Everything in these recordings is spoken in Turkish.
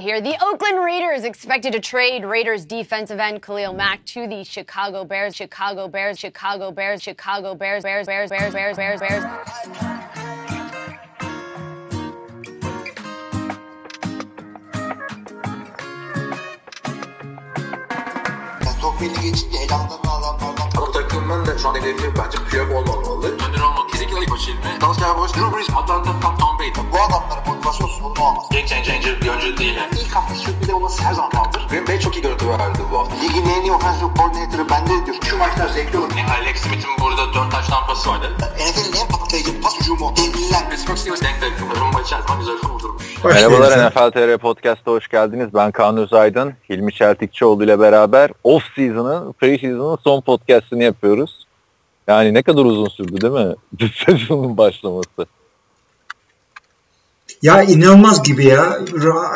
Here, the Oakland Raiders expected to trade Raiders defensive end Khalil Mack to the Chicago Bears. Chicago Bears. Chicago Bears. Chicago Bears. Bears. Bears. Bears. Bears. Bears. Bears. Çok şu an hedefi bence Piyok olmamalı. Önder olmak. Ezekiel Aybaşı ilmi. Dallas Cowboys. Drew Brees. Atlanta Tom Tom Brady. bu adamların motivasyonsuz sorunu olmaz. Game changer bir oyuncu değil. Yani. İlk hafta sürpriz olması her zaman kaldır. Green Bay çok iyi görüntü verdi bu hafta. Ligin en iyi offensive coordinator'ı bende diyor. Şu maçlar zevkli olur. Yani Alex Smith'in burada 4 taş tampası vardı. NFL'in en patlayıcı pas hücumu. Devliler. Pittsburgh Steelers denk denk. Rumba her zaman güzel kurdurmuş. Merhabalar NFL TR Podcast'a hoş geldiniz. Ben Kaan Özaydın, Hilmi Çeltikçioğlu ile beraber off-season'ın, pre-season'ın son podcast'ını yapıyoruz. Yani ne kadar uzun sürdü değil mi? Sezonun başlaması. Ya inanılmaz gibi ya.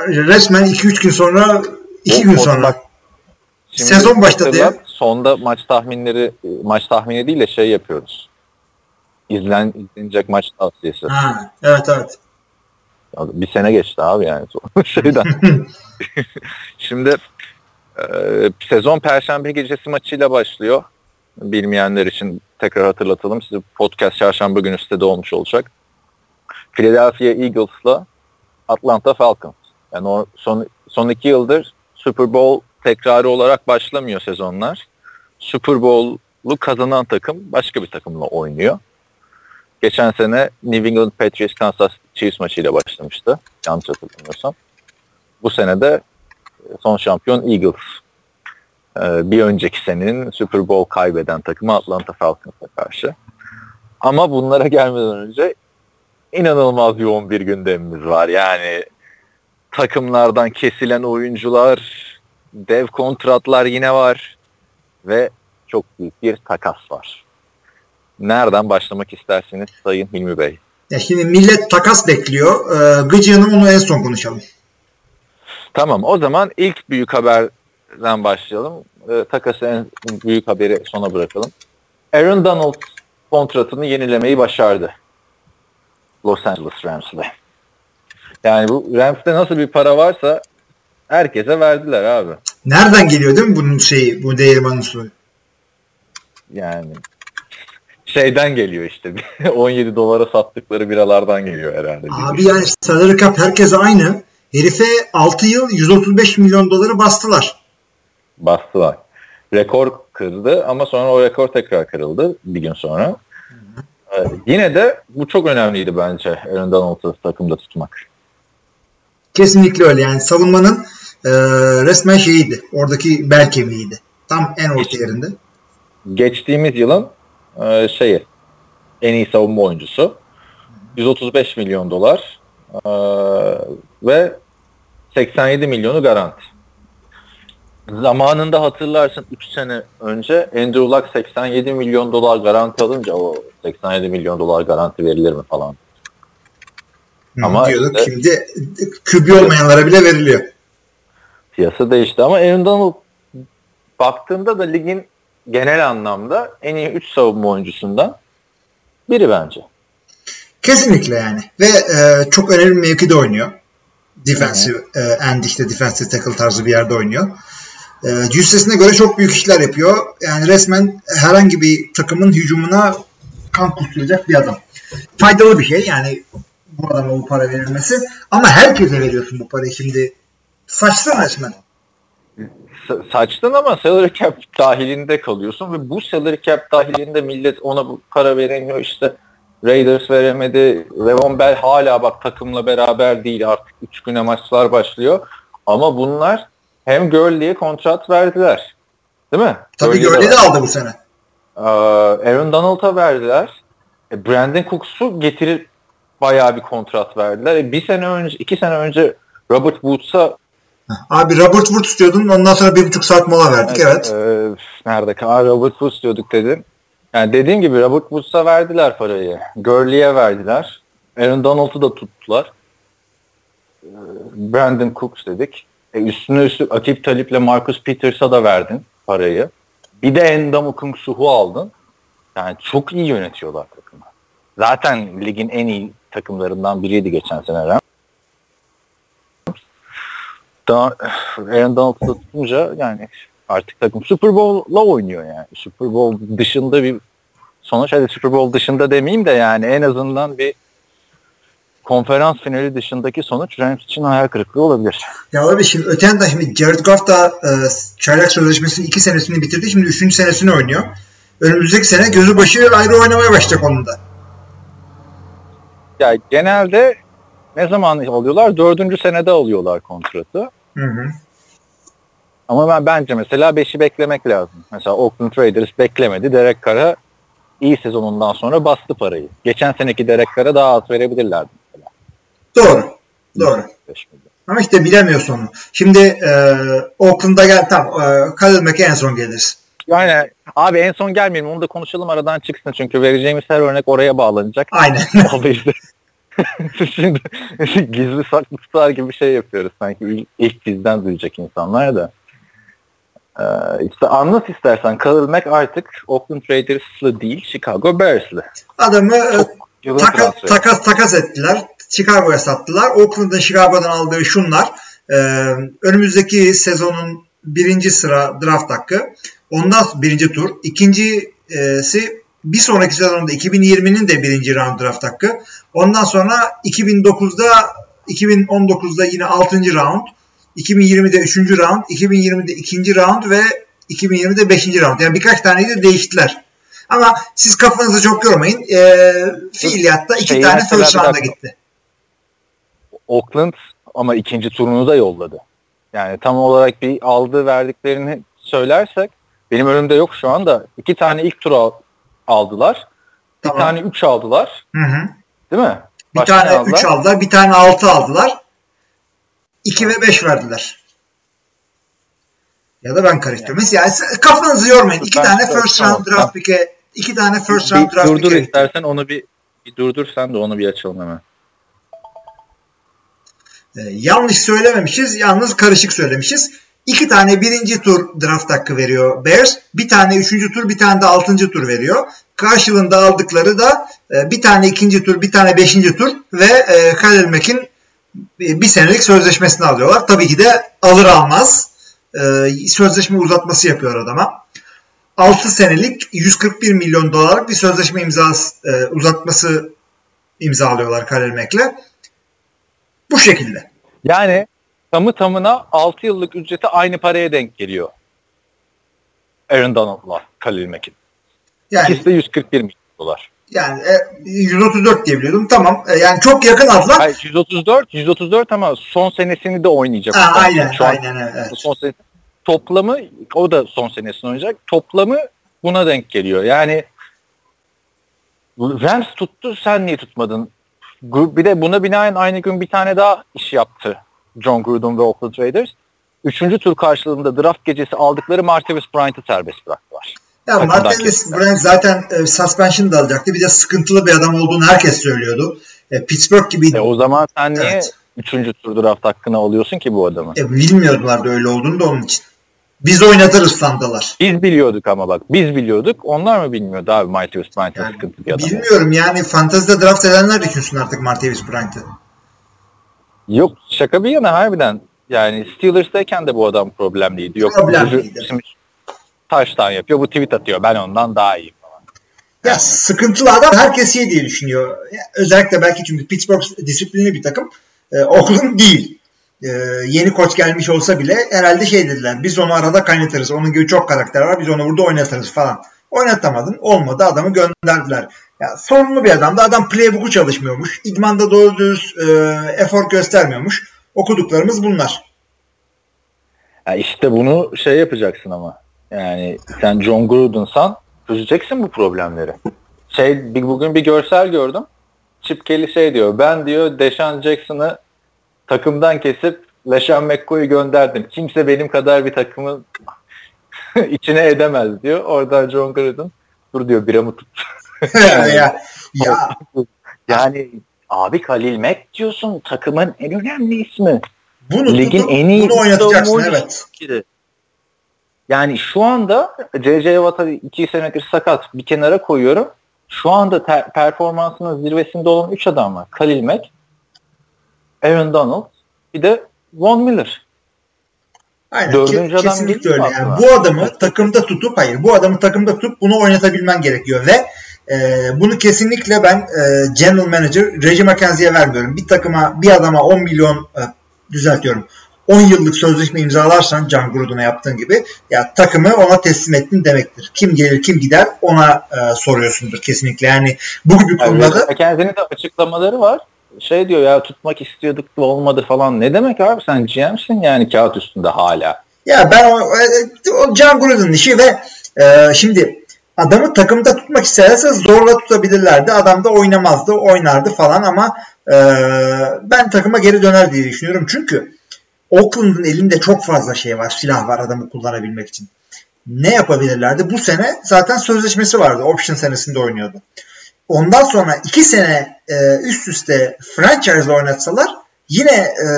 Resmen 2-3 gün sonra 2 O gün sonra. bak, Sezon başladı ya. Sonda maç tahminleri, maç tahmini değil de şey yapıyoruz. İzlen, izlenecek maç tavsiyesi. Ha, evet evet. Bir sene geçti abi yani şeyden. Şimdi e, sezon Perşembe gecesi maçıyla başlıyor. Bilmeyenler için tekrar hatırlatalım. Size podcast çarşamba günü sitede olmuş olacak. Philadelphia Eagles'la Atlanta Falcons. Yani o son, son iki yıldır Super Bowl tekrarı olarak başlamıyor sezonlar. Super Bowl'u kazanan takım başka bir takımla oynuyor. Geçen sene New England Patriots Kansas Chiefs maçıyla başlamıştı. Yanlış hatırlamıyorsam. Bu sene de son şampiyon Eagles. Ee, bir önceki senenin Super Bowl kaybeden takımı Atlanta Falcons'a karşı. Ama bunlara gelmeden önce inanılmaz yoğun bir gündemimiz var. Yani takımlardan kesilen oyuncular, dev kontratlar yine var ve çok büyük bir takas var. Nereden başlamak istersiniz Sayın Hilmi Bey? Ya şimdi millet takas bekliyor. Ee, Gıcı'nın onu en son konuşalım. Tamam o zaman ilk büyük haberden başlayalım. Ee, takası en büyük haberi sona bırakalım. Aaron Donald kontratını yenilemeyi başardı. Los Angeles Rams'le. Yani bu Rams'te nasıl bir para varsa herkese verdiler abi. Nereden geliyor değil mi bunun şeyi, bu değirmenin suyu? Yani şeyden geliyor işte. 17 dolara sattıkları biralardan geliyor herhalde. Abi yani salary cap herkese aynı. Herife 6 yıl 135 milyon doları bastılar. Bastılar. Rekor kırdı ama sonra o rekor tekrar kırıldı bir gün sonra. Ee, yine de bu çok önemliydi bence Aaron Donald'ı takımda tutmak. Kesinlikle öyle yani savunmanın e, resmen şeyiydi. Oradaki bel kemiğiydi. Tam en orta yerinde. Geçtiğimiz yılın e, şeyi en iyi savunma oyuncusu. 135 milyon dolar e, ve 87 milyonu garanti. Zamanında hatırlarsın 3 sene önce Andrew Luck 87 milyon dolar garanti alınca o 87 milyon dolar garanti verilir mi falan. Ama Ama diyorduk işte- şimdi kübü olmayanlara bile veriliyor. Piyasa değişti ama Aaron Donald baktığında da ligin genel anlamda en iyi 3 savunma oyuncusundan biri bence. Kesinlikle yani. Ve e, çok önemli bir mevkide oynuyor. Defensive e, end işte defensive tackle tarzı bir yerde oynuyor. E, cüssesine göre çok büyük işler yapıyor. Yani resmen herhangi bir takımın hücumuna kan kusturacak bir adam. Faydalı bir şey yani bu adama bu para verilmesi. Ama herkese veriyorsun bu parayı şimdi. Saçsın resmen. Sa- saçtın ama salary cap dahilinde kalıyorsun ve bu salary cap dahilinde millet ona bu para veremiyor işte Raiders veremedi. Le'Veon Bell hala bak takımla beraber değil artık 3 güne maçlar başlıyor. Ama bunlar hem Gurley'e kontrat verdiler. Değil mi? Tabii Gurley Gurley de aldı bu sene. Aaron Donald'a verdiler. E, Brandon Cooks'u getirip bayağı bir kontrat verdiler. E, bir sene önce, iki sene önce Robert Woods'a Abi Robert Wood istiyordun ondan sonra bir buçuk saat mola verdik evet. e, nerede kal? Robert Woods diyorduk dedim. Yani dediğim gibi Robert Woods'a verdiler parayı. Gurley'e verdiler. Aaron Donald'ı da tuttular. E, Brandon Cooks dedik. E, üstüne üstlük Akip Talip'le Marcus Peters'a da verdin parayı. Bir de Endamukong Suhu aldın. Yani çok iyi yönetiyorlar takımı. Zaten ligin en iyi takımlarından biriydi geçen sene Rams. daha Aaron Donald'ı tutunca yani artık takım Super Bowl'la oynuyor yani. Super Bowl dışında bir sonuç hadi Super Bowl dışında demeyeyim de yani en azından bir konferans finali dışındaki sonuç Rams için hayal kırıklığı olabilir. Ya abi şimdi öte yandan şimdi Jared Goff da e, çaylak sözleşmesinin iki senesini bitirdi. Şimdi üçüncü senesini oynuyor. Önümüzdeki sene gözü başı ayrı oynamaya başlayacak onun da. Ya genelde ne zaman alıyorlar? Dördüncü senede alıyorlar kontratı. Hı hı. Ama ben bence mesela 5'i beklemek lazım. Mesela Oakland Raiders beklemedi. Derek Carr'a iyi sezonundan sonra bastı parayı. Geçen seneki Derek Carr'a daha az verebilirlerdi. Doğru. Doğru. Ama işte bilemiyorsun onu. Şimdi e, Oakland'a gel tamam. E, Khalil Mack'e en son geliriz. Yani abi en son gelmeyelim onu da konuşalım aradan çıksın çünkü vereceğimiz her örnek oraya bağlanacak. Aynen. Abi işte şimdi gizli saklı tutar gibi bir şey yapıyoruz sanki ilk, bizden duyacak insanlar da. Ee, işte anlat istersen Khalil Mack artık Oakland Raiders'lı değil Chicago Bears'lı. Adamı e, takas, transferi. takas takas ettiler. Chicago'ya sattılar. Oakland'ın Chicago'dan aldığı şunlar. E, önümüzdeki sezonun birinci sıra draft hakkı. Ondan birinci tur. İkincisi bir sonraki sezonda 2020'nin de birinci round draft hakkı. Ondan sonra 2009'da 2019'da yine 6. round. 2020'de 3. round. 2020'de 2. round ve 2020'de 5. round. Yani birkaç taneyi de değiştiler. Ama siz kafanızı çok yormayın. E, fiiliyatta iki Şeyi tane first round'a gitti. Oakland ama ikinci turunu da yolladı. Yani tam olarak bir aldığı verdiklerini söylersek benim önümde yok şu anda. İki tane ilk tur al- aldılar. Bir Tamam. tane üç aldılar. Hı hı. Değil mi? Bir Başka ne tane aldılar? 3 aldılar, bir tane 6 aldılar. 2 ve 5 verdiler. Ya da ben karıştırıyorum. Yani siz kafanızı yormayın. İki Ben- tane first tamam, round draft tamam. pick'e iki tane first round Bir draft durdur pick'e istersen onu bir, bir durdur sen de onu bir açalım hemen. Ee, yanlış söylememişiz. Yalnız karışık söylemişiz. İki tane birinci tur draft hakkı veriyor Bears. Bir tane üçüncü tur, bir tane de altıncı tur veriyor. Karşılığında aldıkları da e, bir tane ikinci tur, bir tane beşinci tur ve e, Khalil Mack'in e, bir senelik sözleşmesini alıyorlar. Tabii ki de alır almaz e, sözleşme uzatması yapıyor adama. 6 senelik 141 milyon dolarlık bir sözleşme imzası uzatması imzalıyorlar Khalil Mack'le. Bu şekilde. Yani tamı tamına 6 yıllık ücreti aynı paraya denk geliyor. Aaron Donald'la Khalil Mack'in. Yani İkisi de 141 milyon dolar. yani e, 134 diye biliyordum. Tamam. E, yani çok yakın adlar. Hayır, 134, 134 ama son senesini de oynayacak. O aynen, Şu an aynen evet. son sene, toplamı o da son senesini oynayacak. Toplamı buna denk geliyor. Yani Rams tuttu sen niye tutmadın? Bir de buna binaen aynı gün bir tane daha iş yaptı John Gruden ve Oakland Raiders. Üçüncü tur karşılığında draft gecesi aldıkları Martavis Bryant'ı serbest bıraktılar. Ya kestiler. Bryant zaten e, suspension da alacaktı. Bir de sıkıntılı bir adam olduğunu herkes söylüyordu. E, Pittsburgh gibi E o zaman sen niye Evet. üçüncü tur draft hakkını alıyorsun ki bu adamı? e, bilmiyordular da öyle olduğunu da onun için. Biz oynatırız sandılar. Biz biliyorduk ama bak biz biliyorduk. Onlar mı bilmiyordu abi Martavis Bryant'ın Yani sıkıntı olduğunu? bilmiyorum yani fantezide draft edenler düşünsün artık Martavis Bryant'ı. Yok şaka bir yana harbiden yani Steelers'tayken de bu adam problemliydi. Yok Problemliydi. Şimdi taştan yapıyor bu tweet atıyor ben ondan daha iyiyim falan. Ya sıkıntılı adam herkes şey diye düşünüyor. Özellikle belki çünkü Pittsburgh disiplinli bir takım. E, Oakland değil. E, yeni koç gelmiş olsa bile herhalde şey dediler. Biz onu arada kaynatırız. Onun gibi çok karakter var. Biz onu burada oynatırız falan. Oynatamadın. Olmadı. Adamı gönderdiler. Ya, sorunlu bir adamdı. Adam playbook'u çalışmıyormuş. İdmanda doğru düz e, efor göstermiyormuş. Okuduklarımız bunlar. Ya işte bunu şey yapacaksın ama yani sen John Gruden'san çözeceksin bu problemleri. Şey bir, bugün bir görsel gördüm. Chip Kelly şey diyor ben diyor Deshaun Jackson'ı takımdan kesip LeSean McCoy'u gönderdim. Kimse benim kadar bir takımı içine edemez diyor. Oradan John Gruden dur diyor biramı tut. ya, ya Yani abi Khalil Mack diyorsun takımın en önemli ismi. bunu Ligin tutup en iyi bunu oynatacaksın evet. oyuncusu. Yani şu anda C.J. Watt'a iki senedir sakat bir kenara koyuyorum. Şu anda ter- performansının zirvesinde olan 3 adam var. Khalil Mack, Aaron Donald, bir de Von Miller. Aynen. Dördüncü adam Kesinlikle değil öyle. Yani bu adamı takımda tutup hayır bu adamı takımda tutup bunu oynatabilmen gerekiyor ve e, bunu kesinlikle ben e, general manager Reggie McKenzie'ye vermiyorum. Bir takıma bir adama 10 milyon e, düzeltiyorum. 10 yıllık sözleşme imzalarsan Can Gruden'a yaptığın gibi ya takımı ona teslim ettin demektir. Kim gelir kim gider ona e, soruyorsundur kesinlikle. Yani bu gibi Yani konularda McKenzie'nin de açıklamaları var. Şey diyor ya tutmak istiyorduk da olmadı falan. Ne demek abi sen GM'sin yani kağıt üstünde hala. Ya ben o, e, o Can Gruden'ın işi ve e, şimdi adamı takımda tutmak isterse zorla tutabilirlerdi. Adam da oynamazdı, oynardı falan ama e, ben takıma geri döner diye düşünüyorum. Çünkü Oakland'ın elinde çok fazla şey var, silah var adamı kullanabilmek için. Ne yapabilirlerdi? Bu sene zaten sözleşmesi vardı. Option senesinde oynuyordu. Ondan sonra iki sene e, üst üste franchise oynatsalar yine e,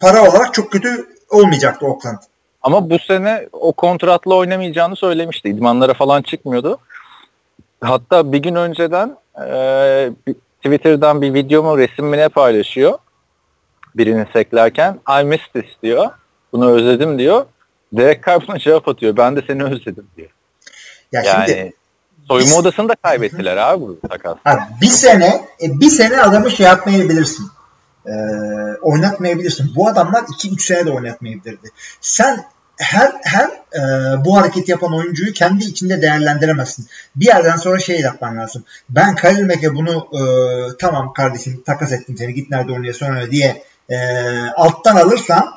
para olarak çok kötü olmayacaktı Oakland. Ama bu sene o kontratla oynamayacağını söylemişti. İdmanlara falan çıkmıyordu. Hatta bir gün önceden e, Twitter'dan bir videomu resimine paylaşıyor. Birini seklerken I missed this diyor. Bunu özledim diyor. Derek Carr buna cevap atıyor. Ben de seni özledim diyor. Ya Yani şimdi soyunma biz- odasını da kaybettiler abi bu takas. Abi bir sene e, bir sene adamı şey yapmayabilirsin. Ee, oynatmayabilirsin. Bu adamlar 2-3 sene de oynatmayabilirdi. Sen her her e, bu hareketi yapan oyuncuyu kendi içinde değerlendiremezsin. Bir yerden sonra şey yapman lazım. Ben Khalil Mack'e bunu e, tamam kardeşim takas ettim seni git nerede oynuyorsun oyna diye e, alttan alırsan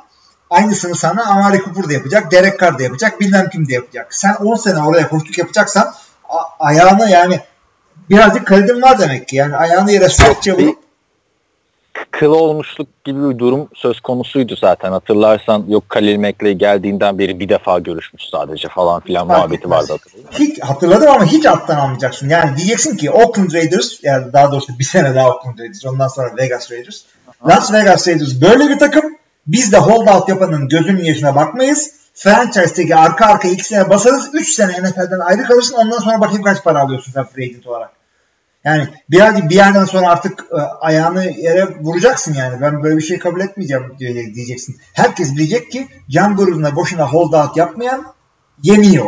aynısını sana Amari Cooper da yapacak, Derek Carr da yapacak, bilmem kim de yapacak. Sen 10 sene oraya koştuk yapacaksan ayağını yani birazcık kredin var demek ki. Yani ayağını yere sertçe vurup Kıl olmuşluk gibi bir durum söz konusuydu zaten. Hatırlarsan yok Khalil Mack'le geldiğinden beri bir defa görüşmüş sadece falan filan Fark muhabbeti vardı hiç hatırladım ama hiç alttan almayacaksın. Yani diyeceksin ki Oakland Raiders yani daha doğrusu bir sene daha Oakland Raiders ondan sonra Vegas Raiders. Las Vegas Raiders böyle bir takım. Biz de holdout yapanın gözünün yaşına bakmayız. Franchise'deki arka arka iki sene basarız. Üç sene NFL'den ayrı kalırsın. Ondan sonra bakayım kaç para alıyorsun sen free agent olarak. Yani bir, bir yerden sonra artık e, ayağını yere vuracaksın yani. Ben böyle bir şey kabul etmeyeceğim diye- diyeceksin. Herkes bilecek ki Can Gruden'a boşuna holdout yapmayan yemiyor.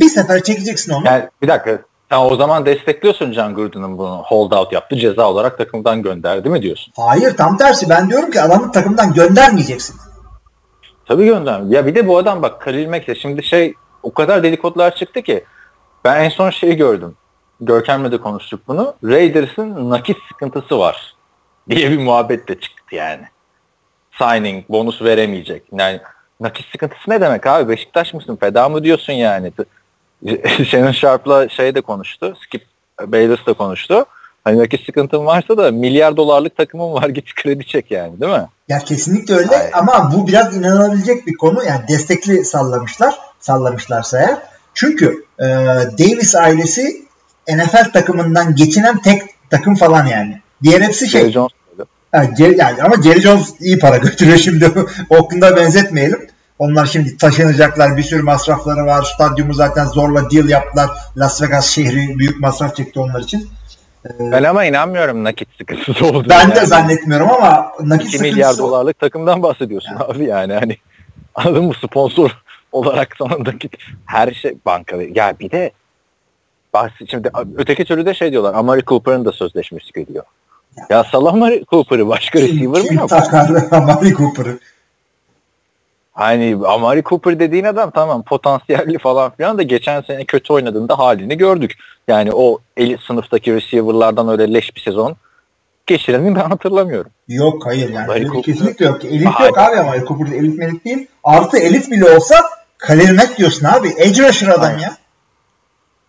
Bir sefer çekeceksin onu. Yani bir dakika sen o zaman destekliyorsun John Gruden'ın bunu holdout yaptı ceza olarak takımdan gönderdi mi diyorsun? Hayır tam tersi. Ben diyorum ki adamı takımdan göndermeyeceksin. Tabii gönder. Ya bir de bu adam bak Khalil Mack'le şimdi şey o kadar dedikodular çıktı ki ben en son şeyi gördüm. Görkem'le de konuştuk bunu. Raiders'ın nakit sıkıntısı var diye bir muhabbet de çıktı yani. Signing, bonus veremeyecek. Yani nakit sıkıntısı ne demek abi? Beşiktaş mısın? Feda mı diyorsun yani? Shannon Sharp'la şey de konuştu. Skip Bayless da konuştu. Hani nakit sıkıntın varsa da milyar dolarlık takımın var git kredi çek yani değil mi? Ya kesinlikle öyle Hayır. ama bu biraz inanılabilecek bir konu. Yani destekli sallamışlar. Sallamışlarsa eğer. Çünkü e, Davis ailesi NFL takımından geçinen tek takım falan yani. Diğer hepsi şey. Jerry Jones yani ama Jerry Jones iyi para götürüyor şimdi. Oakland'a benzetmeyelim. Onlar şimdi taşınacaklar. Bir sürü masrafları var. Stadyumu zaten zorla deal yaptılar. Las Vegas şehri büyük masraf çekti onlar için. Ben ama inanmıyorum nakit sıkıntısı olduğunu. Ben de yani. zannetmiyorum ama nakit 2 milyar sıkıntısı dolarlık takımdan bahsediyorsun abi yani hani anladın mı sponsor olarak sana nakit her şey banka ya bir de bahs- şimdi öteki türlü de şey diyorlar Amari Cooper'ın da sözleşmesi gidiyor. Ya sal Amari Cooper'ı başka receiver kim, mı kim yok? takar Amari Cooper'ı? Hani Amari Cooper dediğin adam tamam potansiyelli falan filan da geçen sene kötü oynadığında halini gördük. Yani o elit sınıftaki receiver'lardan öyle leş bir sezon geçirenini ben hatırlamıyorum. Yok hayır yani. Amari Cooper- kesinlikle yok. Elit Hayır. yok abi Amari Cooper'da elit melit değil. Artı elit bile olsa Mack diyorsun abi. Edge rusher adam ya.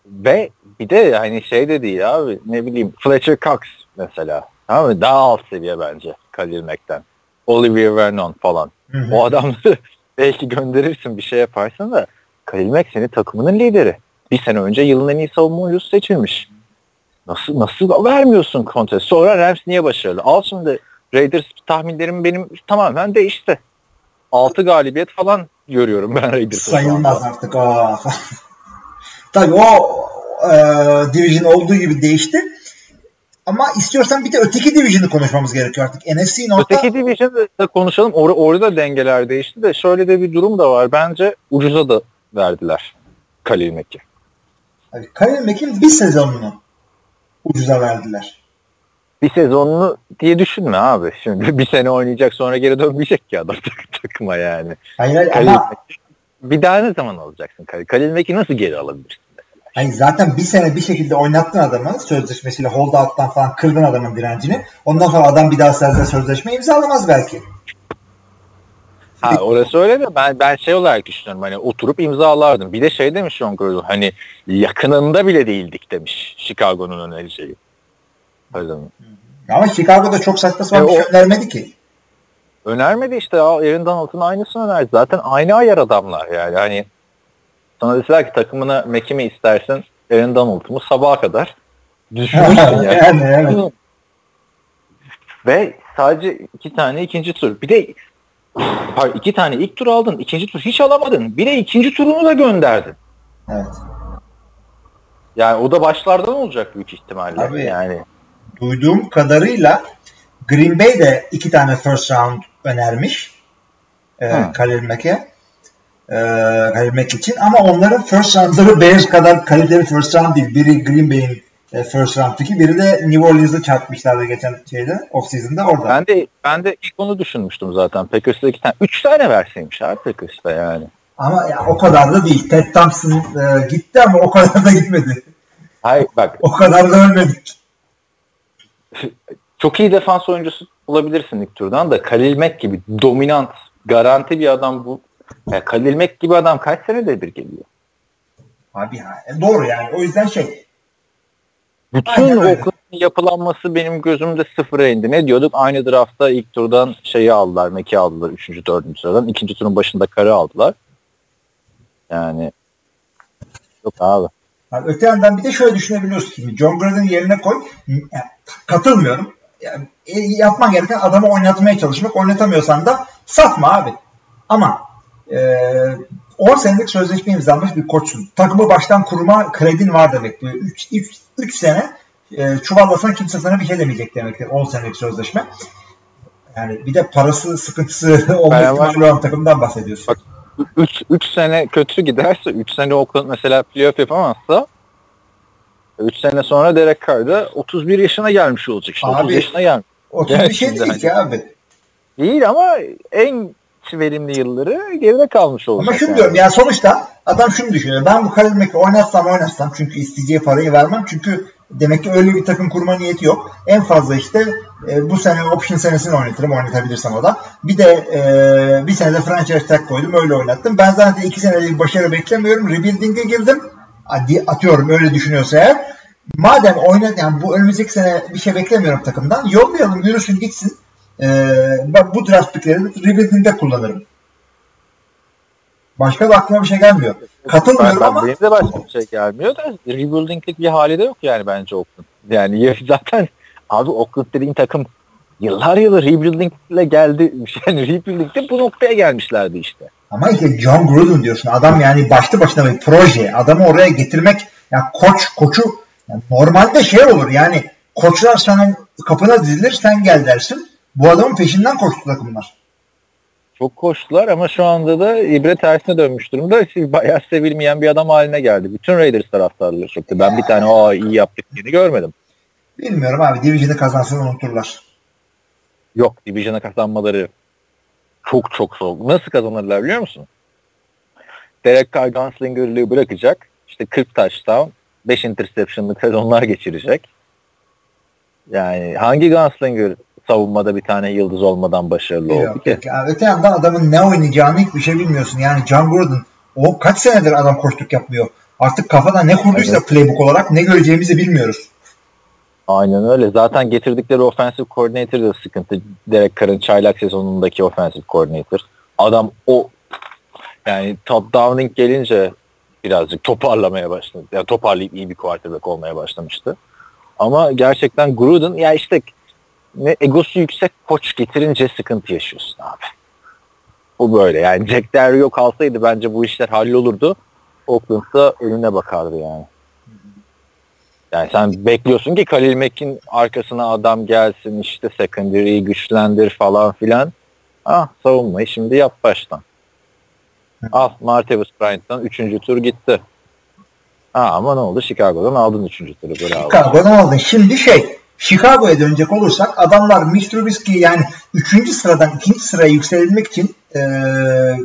Ve bir de hani şey de değil abi ne bileyim Fletcher Cox mesela. Tamam mı? Daha alt seviye bence Khalil Mack'ten. Olivier Vernon falan. Hı hı. O adamları belki gönderirsin bir şey yaparsın da Khalil Mack senin takımının lideri. Bir sene önce yılın en iyi savunma oyuncusu seçilmiş. Nasıl nasıl vermiyorsun kontrat? Sonra Rams niye başarılı? Al şimdi Raiders tahminlerim benim tamamen değişti. 6 galibiyet falan görüyorum ben Raiders'ı. Sayılmaz artık. Tabii o e, division olduğu gibi değişti. Ama istiyorsan bir de öteki division'ı konuşmamız gerekiyor artık. NFC North'ta Öteki division'ı da konuşalım. Or orada dengeler değişti de şöyle de bir durum da var. Bence ucuza da verdiler Khalil Mack'i. Abi, Khalil Mack'in bir sezonunu ucuza verdiler. Bir sezonunu diye düşünme abi. Şimdi bir sene oynayacak sonra geri dönmeyecek ki adam tak- takıma yani. Hayır, hayır ama bir daha ne zaman alacaksın Khalil? Khalil Mack'i nasıl geri alabilirsin? Hayır, zaten bir sene bir şekilde oynattın adamı sözleşmesiyle holdout'tan falan kırdın adamın direncini. Ondan sonra adam bir daha seninle sözleşme imzalamaz belki. Ha orası öyle de ben ben şey olarak düşünüyorum hani oturup imzalardım. Bir de şey demiş John Gruden hani yakınında bile değildik demiş Chicago'nun önereceği. Öyle mi? Ama Chicago'da çok saçma sapan E, bir şey önermedi ki. Önermedi işte Aaron Donald'ın aynısını önerdi. Zaten aynı ayar adamlar yani. Hani sana deseler ki takımına Mac'i mi istersin Aaron Donald'ı mı sabaha kadar düşünürsün yani. yani evet. Ve sadece iki tane ikinci tur. Bir de pardon, iki tane ilk tur aldın. ikinci tur hiç alamadın. Bir de ikinci turunu da gönderdin. evet. Yani o da başlardan olacak büyük ihtimalle. Tabii. Yani Duyduğum kadarıyla Green Bay de iki tane first round önermiş. E. Khalil Mack'e. E, Mack için ama onların first roundları Bears kadar kaliteli first round değil. Biri Green Bay'in e, first round'daki biri de New Orleans'ı çarpmışlardı geçen şeyde off season'da orada. ben de ben de ilk onu düşünmüştüm zaten. Packers'ta iki tane. Üç tane verseymiş abi Packers'ta yani. Ama ya, o kadar da değil. Ted Thompson e, gitti ama o kadar da gitmedi. Hayır bak O kadar da ölmedik. çok iyi defans oyuncusu bulabilirsin ilk turdan da Khalil Mack gibi dominant, garanti bir adam bu. Ya Khalil Mack gibi adam kaç senede bir geliyor? Abi ha, e, doğru yani. O yüzden şey. Bütün. Oakland'ın yapılanması benim gözümde sıfıra indi. Ne diyorduk? Aynı draftta ilk turdan şeyi aldılar, Mack'i aldılar 3. 4. sıradan. ikinci turun başında karı aldılar. Yani yok abi. Yani öte yandan bir de şöyle düşünebiliyorsun. Şimdi John Gruden yerine koy. Yani katılmıyorum. Yani, e, yapman gereken adamı oynatmaya çalışmak. Oynatamıyorsan da satma abi. Ama e, 10 senelik sözleşme imzalamış bir koçsun. Takımı baştan kurma kredin var demek. 3 3 sene e, çuvallasan kimse sana bir şey demeyecek demektir. 10 senelik sözleşme. Yani bir de parası sıkıntısı olma ihtimali olan takımdan bahsediyorsun. Bak, 3 3 sene kötü giderse 3 sene Oakland mesela playoff yapamazsa 3 sene sonra Derek Carr da 31 yaşına gelmiş olacak. 30 Abi, yaşına gelmiş. 30 bir şey Şimdi değil hani- ki abi. Değil ama en verimli yılları geride kalmış olacak. Ama şunu yani. diyorum yani sonuçta adam şunu düşünüyor. Ben bu Khalil Mack'i oynatsam oynatsam çünkü isteyeceği parayı vermem. Çünkü demek ki öyle bir takım kurma niyeti yok. En fazla işte e, bu sene option senesini oynatırım oynatabilirsem o da. Bir de e, bir sene de franchise tag koydum öyle oynattım. Ben zaten iki senelik başarı beklemiyorum. Rebuilding'e girdim. Hadi atıyorum öyle düşünüyorsa eğer. Madem oynat yani bu önümüzdeki sene bir şey beklemiyorum takımdan. Yollayalım yürüsün gitsin. E, ben bu draft pickleri rebuilding'de kullanırım. Başka da aklıma bir şey gelmiyor. Katılmıyorum Ben, ben ama benim de başka bir şey gelmiyor da rebuilding'lik bir hali de yok yani bence Oakland. Yani ya- zaten abi Oakland dediğin takım yıllar yılı rebuildingle geldi. Yani rebuilding'de bu noktaya gelmişlerdi işte. ama işte John Gruden diyorsun. Adam yani başlı başına bir proje. Adamı oraya getirmek yani koç koçu yani normalde şey olur yani koçlar senin kapına dizilir sen gel dersin. Bu adamın peşinden koştu takımlar. Çok koştular ama şu anda da ibre tersine dönmüş durumda. Bayağı sevilmeyen bir adam haline geldi. Bütün Raiders taraftarları çöktü. Ben bir tane aa iyi yaptık diye görmedim. Bilmiyorum abi Division'ı kazansın unuturlar. Yok Division'a kazanmaları çok çok zor. Nasıl kazanırlar biliyor musun? Derek Carr Gunslinger'lığı bırakacak. İşte 40 touchdown, 5 interception'lık sezonlar geçirecek. Yani hangi Gunslinger savunmada bir tane yıldız olmadan başarılı oldu Yok, ki? yok. Yani öte yandan adamın ne oynayacağını hiçbir şey bilmiyorsun. Yani John Gruden o kaç senedir adam koştuk yapmıyor. Artık kafada ne kurduysa Evet. playbook olarak ne göreceğimizi bilmiyoruz. Aynen öyle. Zaten getirdikleri offensive coordinator da sıkıntı. Derek Carr'ın çaylak sezonundaki offensive coordinator. Adam o yani top Downing gelince birazcık toparlamaya başladı. Yani toparlayıp iyi bir quarterback olmaya başlamıştı. Ama gerçekten Gruden ya işte ne egosu yüksek koç getirince sıkıntı yaşıyorsun abi. Bu böyle. Yani Jack Del Rio kalsaydı bence bu işler hallolurdu. Oakland'da önüne bakardı yani. Yani sen bekliyorsun ki Khalil Mack'in arkasına adam gelsin işte secondary'yi güçlendir falan filan. Ah savunmayı şimdi yap baştan. Al Martavis Bryant'tan 3. tur gitti. Ha, ama ne oldu? Chicago'dan aldın 3. turu. Bravo. Chicago'dan aldın. Şimdi şey Chicago'ya dönecek olursak adamlar Mitch Trubisky yani 3. sıradan 2. sıraya yükselebilmek için e,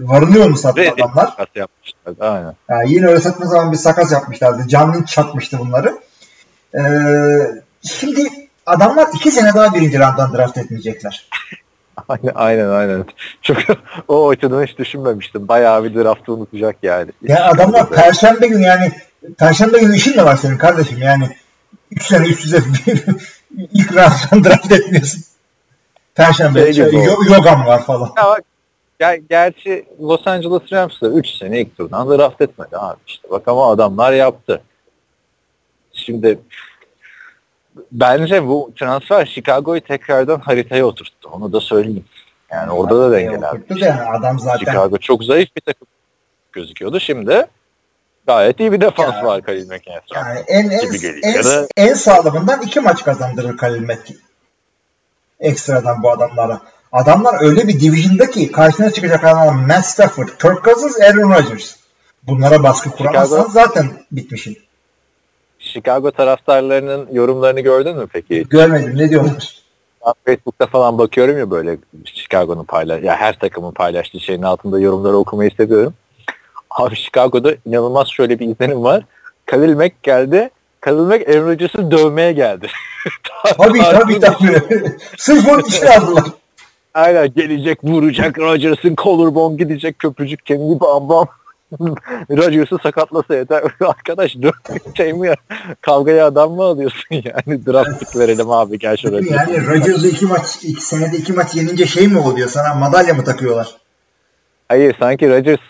varılıyor mu sattı Ve adamlar? sakat yapmışlar. Aynen. Yani yine öyle saçma zaman bir sakat yapmışlardı. Canlın çakmıştı bunları. E, şimdi adamlar 2 sene daha birinci rounddan draft etmeyecekler. Aynen aynen aynen. Çok o açıdan hiç düşünmemiştim. Bayağı bir draftı unutacak yani. Ya adamlar perşembe günü yani perşembe günü işin mi var senin kardeşim yani 3 sene üst üste ilk rounddan draft etmiyorsun. Perşembe Şey yogam var falan. Ya bak, ger- gerçi Los Angeles Rams da 3 sene ilk turdan draft etmedi abi işte. Bak ama adamlar yaptı. Şimdi bence bu transfer Chicago'yu tekrardan haritaya oturttu. Onu da söyleyeyim. Yani orada da dengeler. Yani adam zaten Chicago çok zayıf bir takım gözüküyordu. Şimdi gayet iyi bir defans Ya. var Mack'in etrafında. yani en en, gibi geliyor. en, Ya da- en sağlamından iki maç kazandırır Khalil Mack. Ekstradan bu adamlara. Adamlar öyle bir division'da ki karşına çıkacak adamlar Matt Stafford, Kirk Cousins, Aaron Rodgers. Bunlara baskı kuramazsan Chicago- zaten bitmişsin. Chicago taraftarlarının yorumlarını gördün mü peki? Görmedim ne diyorlar? Facebook'ta falan bakıyorum ya böyle Chicago'nun paylaş ya her takımın paylaştığı şeyin altında yorumları okumayı seviyorum. Abi Chicago'da inanılmaz şöyle bir izlenim var. Khalil Mack geldi. Khalil Mack Aaron Rodgers'ı dövmeye geldi. Tabii tabii tabii. Sırf onun için aldılar. Aynen gelecek vuracak Rodgers'ın collarbone gidecek köprücük kemiği bam bam. Rodgers'ı sakatlasa yeter. Arkadaş dön şey mi ya? Kavgaya adam mı alıyorsun yani? Draft pick verelim abi gel şuraya. Yani Rodgers'ı iki maç, iki senede iki maç yenince şey mi oluyor? Sana madalya mı takıyorlar? Hayır sanki Rodgers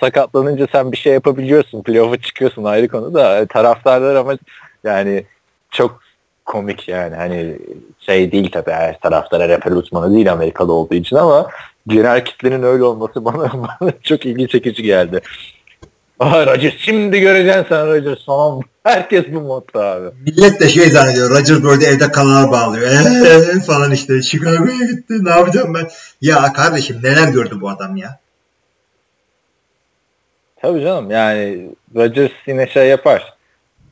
sakatlanınca sen bir şey yapabiliyorsun. Playoff'a çıkıyorsun ayrı konu da. E, Taraftarlar ama yani çok komik yani. Hani şey değil tabii her taraftar NFL uzmanı değil Amerikalı olduğu için ama genel kitlenin öyle olması bana, bana çok ilgi çekici geldi. Aa Rodgers şimdi göreceksin sen Rodgers falan. Herkes bu modda abi. Millet de şey zannediyor. Rodgers böyle evde kanal bağlıyor. Eee falan işte. Chicago'ya gitti. Ne yapacağım ben? Ya kardeşim neler gördü bu adam ya? Tabii canım yani Rodgers yine şey yapar.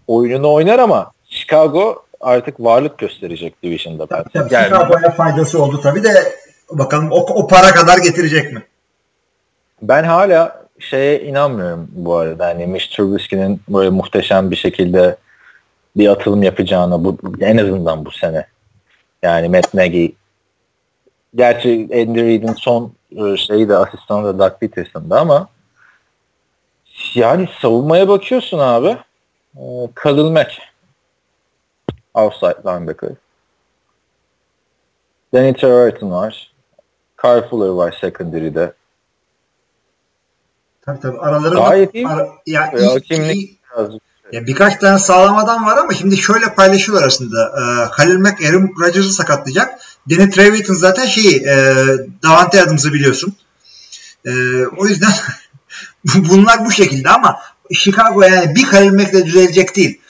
Oyununu oynar ama Chicago artık varlık gösterecek Division'da Tabii, bence. tabii. Yani- Chicago'ya faydası oldu tabii de bakalım o, o para kadar getirecek mi? Ben hala şeye inanmıyorum bu arada. Hani Mitch Trubisky'nin böyle muhteşem bir şekilde bir atılım yapacağına bu en azından bu sene. Yani Matt Nagy gerçi Andy Reid'in son e, şeyi de asistanı da Doug Peterson'da ama yani savunmaya bakıyorsun abi. E, Khalil Mack outside linebacker. Danny Trevorton var. Kyle Fuller var secondary'de. Tabii tabii. Aralarında Gayet iyi. ara- ya, iyi- kimlik iyi- ya birkaç tane sağlam adam var ama şimdi şöyle paylaşıyorlar aslında. Ee, Khalil Mack Aaron Rodgers'ı sakatlayacak. Danny Trevathan zaten şeyi e, Davante Adams'ı biliyorsun. E, o yüzden bunlar bu şekilde ama Chicago yani bir Mack'le düzelecek değil.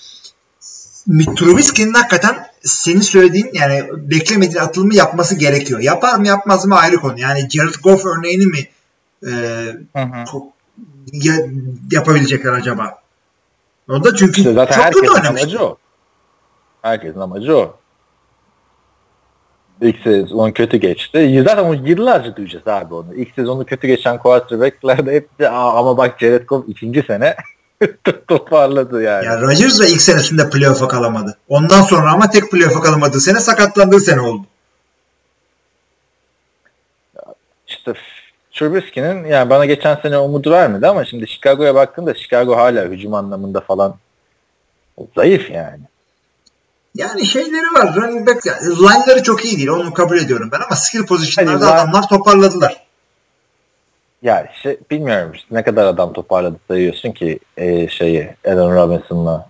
Trubisky'nin hakikaten senin söylediğin yani beklemediğin atılımı yapması gerekiyor. Yapar mı yapmaz mı ayrı konu. Yani Jared Goff örneğini mi e, çok ya- yapabilecekler acaba? O da çünkü İşte zaten çok kötü oynamış. amacı o. Herkesin amacı o. İlk sezon kötü geçti. Zaten onu yıllarca duyacağız abi onu. İlk sezonu kötü geçen quarterback'ler de hep de, "Aa, ama bak Jared Goff ikinci sene toparladı yani. Ya Rodgers da ilk senesinde playoff'a kalamadı. Ondan sonra ama tek playoff'a kalamadığı sene sakatlandığı sene oldu. İşte Trubisky'nin yani bana geçen sene umudu vermedi ama şimdi Chicago'ya baktığımda Chicago hala hücum anlamında falan zayıf yani. Yani şeyleri var. Running back, yani line'ları çok iyi değil. Onu kabul ediyorum ben ama skill pozisyonlarda line- adamlar toparladılar. Ya işte bilmiyorum işte ne kadar adam toparladı sayıyorsun ki e, şeyi Allen Robinson'la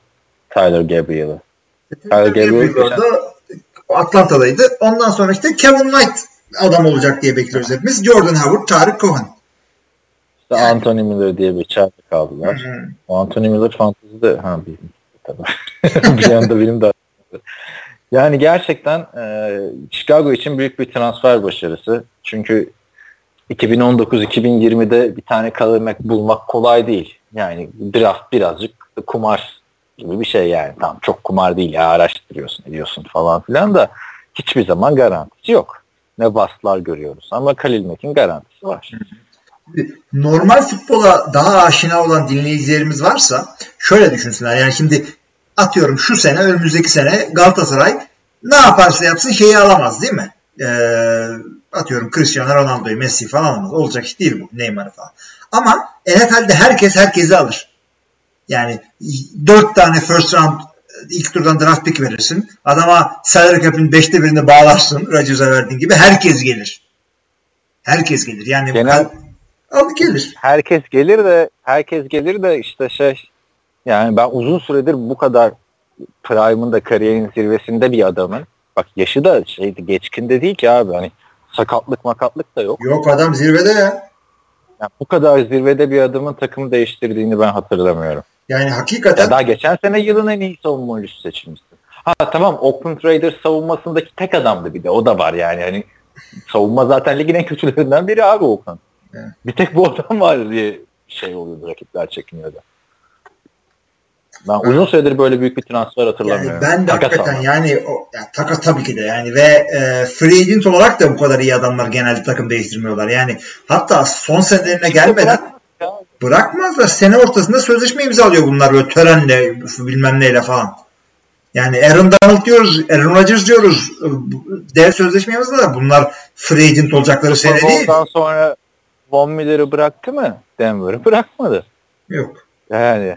Tyler Gabriel'ı. Tyler Gabriel geçen- Atlanta'daydı. Ondan sonra işte Kevin Knight adam olacak diye bekliyoruz hepimiz. Jordan Howard, Tarık Cohen. İşte Anthony Miller diye bir çağrı kaldılar. O Anthony Miller fantezide ha bir tabii. bir anda benim de yani gerçekten e, Chicago için büyük bir transfer başarısı. Çünkü 2019-2020'de bir tane Khalil bulmak kolay değil. Yani draft birazcık kumar gibi bir şey yani. Tamam çok kumar değil ya araştırıyorsun ediyorsun falan filan da hiçbir zaman garantisi yok. Ne bastlar görüyoruz ama Khalil Mack'in garantisi var. Normal futbola daha aşina olan dinleyicilerimiz varsa şöyle düşünsünler. Yani şimdi atıyorum şu sene önümüzdeki sene Galatasaray ne yaparsa yapsın şeyi alamaz değil mi? Ee, atıyorum Cristiano Ronaldo'yu Messi falan alamaz. Olacak iş değil bu. Neymar'ı falan. Ama NFL'de herkes herkesi alır. Yani dört tane first round ilk turdan draft pick verirsin. Adama salary cap'in beşte birini bağlarsın. Rodgers'a verdiğin gibi. Herkes gelir. Herkes gelir. Yani Genel, al gelir. Herkes gelir de herkes gelir de işte şey yani ben uzun süredir bu kadar prime'ında kariyerin zirvesinde bir adamın bak yaşı da şeydi geçkinde değil ki abi hani sakatlık makatlık da yok. Yok adam zirvede ya. Yani bu kadar zirvede bir adamın takımı değiştirdiğini ben hatırlamıyorum. Yani hakikaten. Ya daha geçen sene yılın en iyi savunma oyuncusu seçilmişti. Ha tamam Oakland Raiders savunmasındaki tek adamdı bir de o da var yani. Hani savunma zaten ligin en kötülerinden biri abi Oakland. Evet. Bir tek bu adam var diye şey oluyordu rakipler çekiniyordu. Ben uzun süredir böyle büyük bir transfer hatırlamıyorum. Yani ben de takas hakikaten ama. yani o, yani takas tabii ki de yani ve e, free agent olarak da bu kadar iyi adamlar genelde takım değiştirmiyorlar. Yani hatta son senelerine gelmeden bırakmazlar. Sene ortasında sözleşme imzalıyor bunlar böyle törenle bilmem neyle falan. Yani Aaron Donald diyoruz, Aaron Rodgers diyoruz. Dev sözleşme imzaladılar. Bunlar free agent olacakları sene değil. Ondan sonra Von Miller'ı bıraktı mı? Denver'ı bırakmadı. Yok. Yani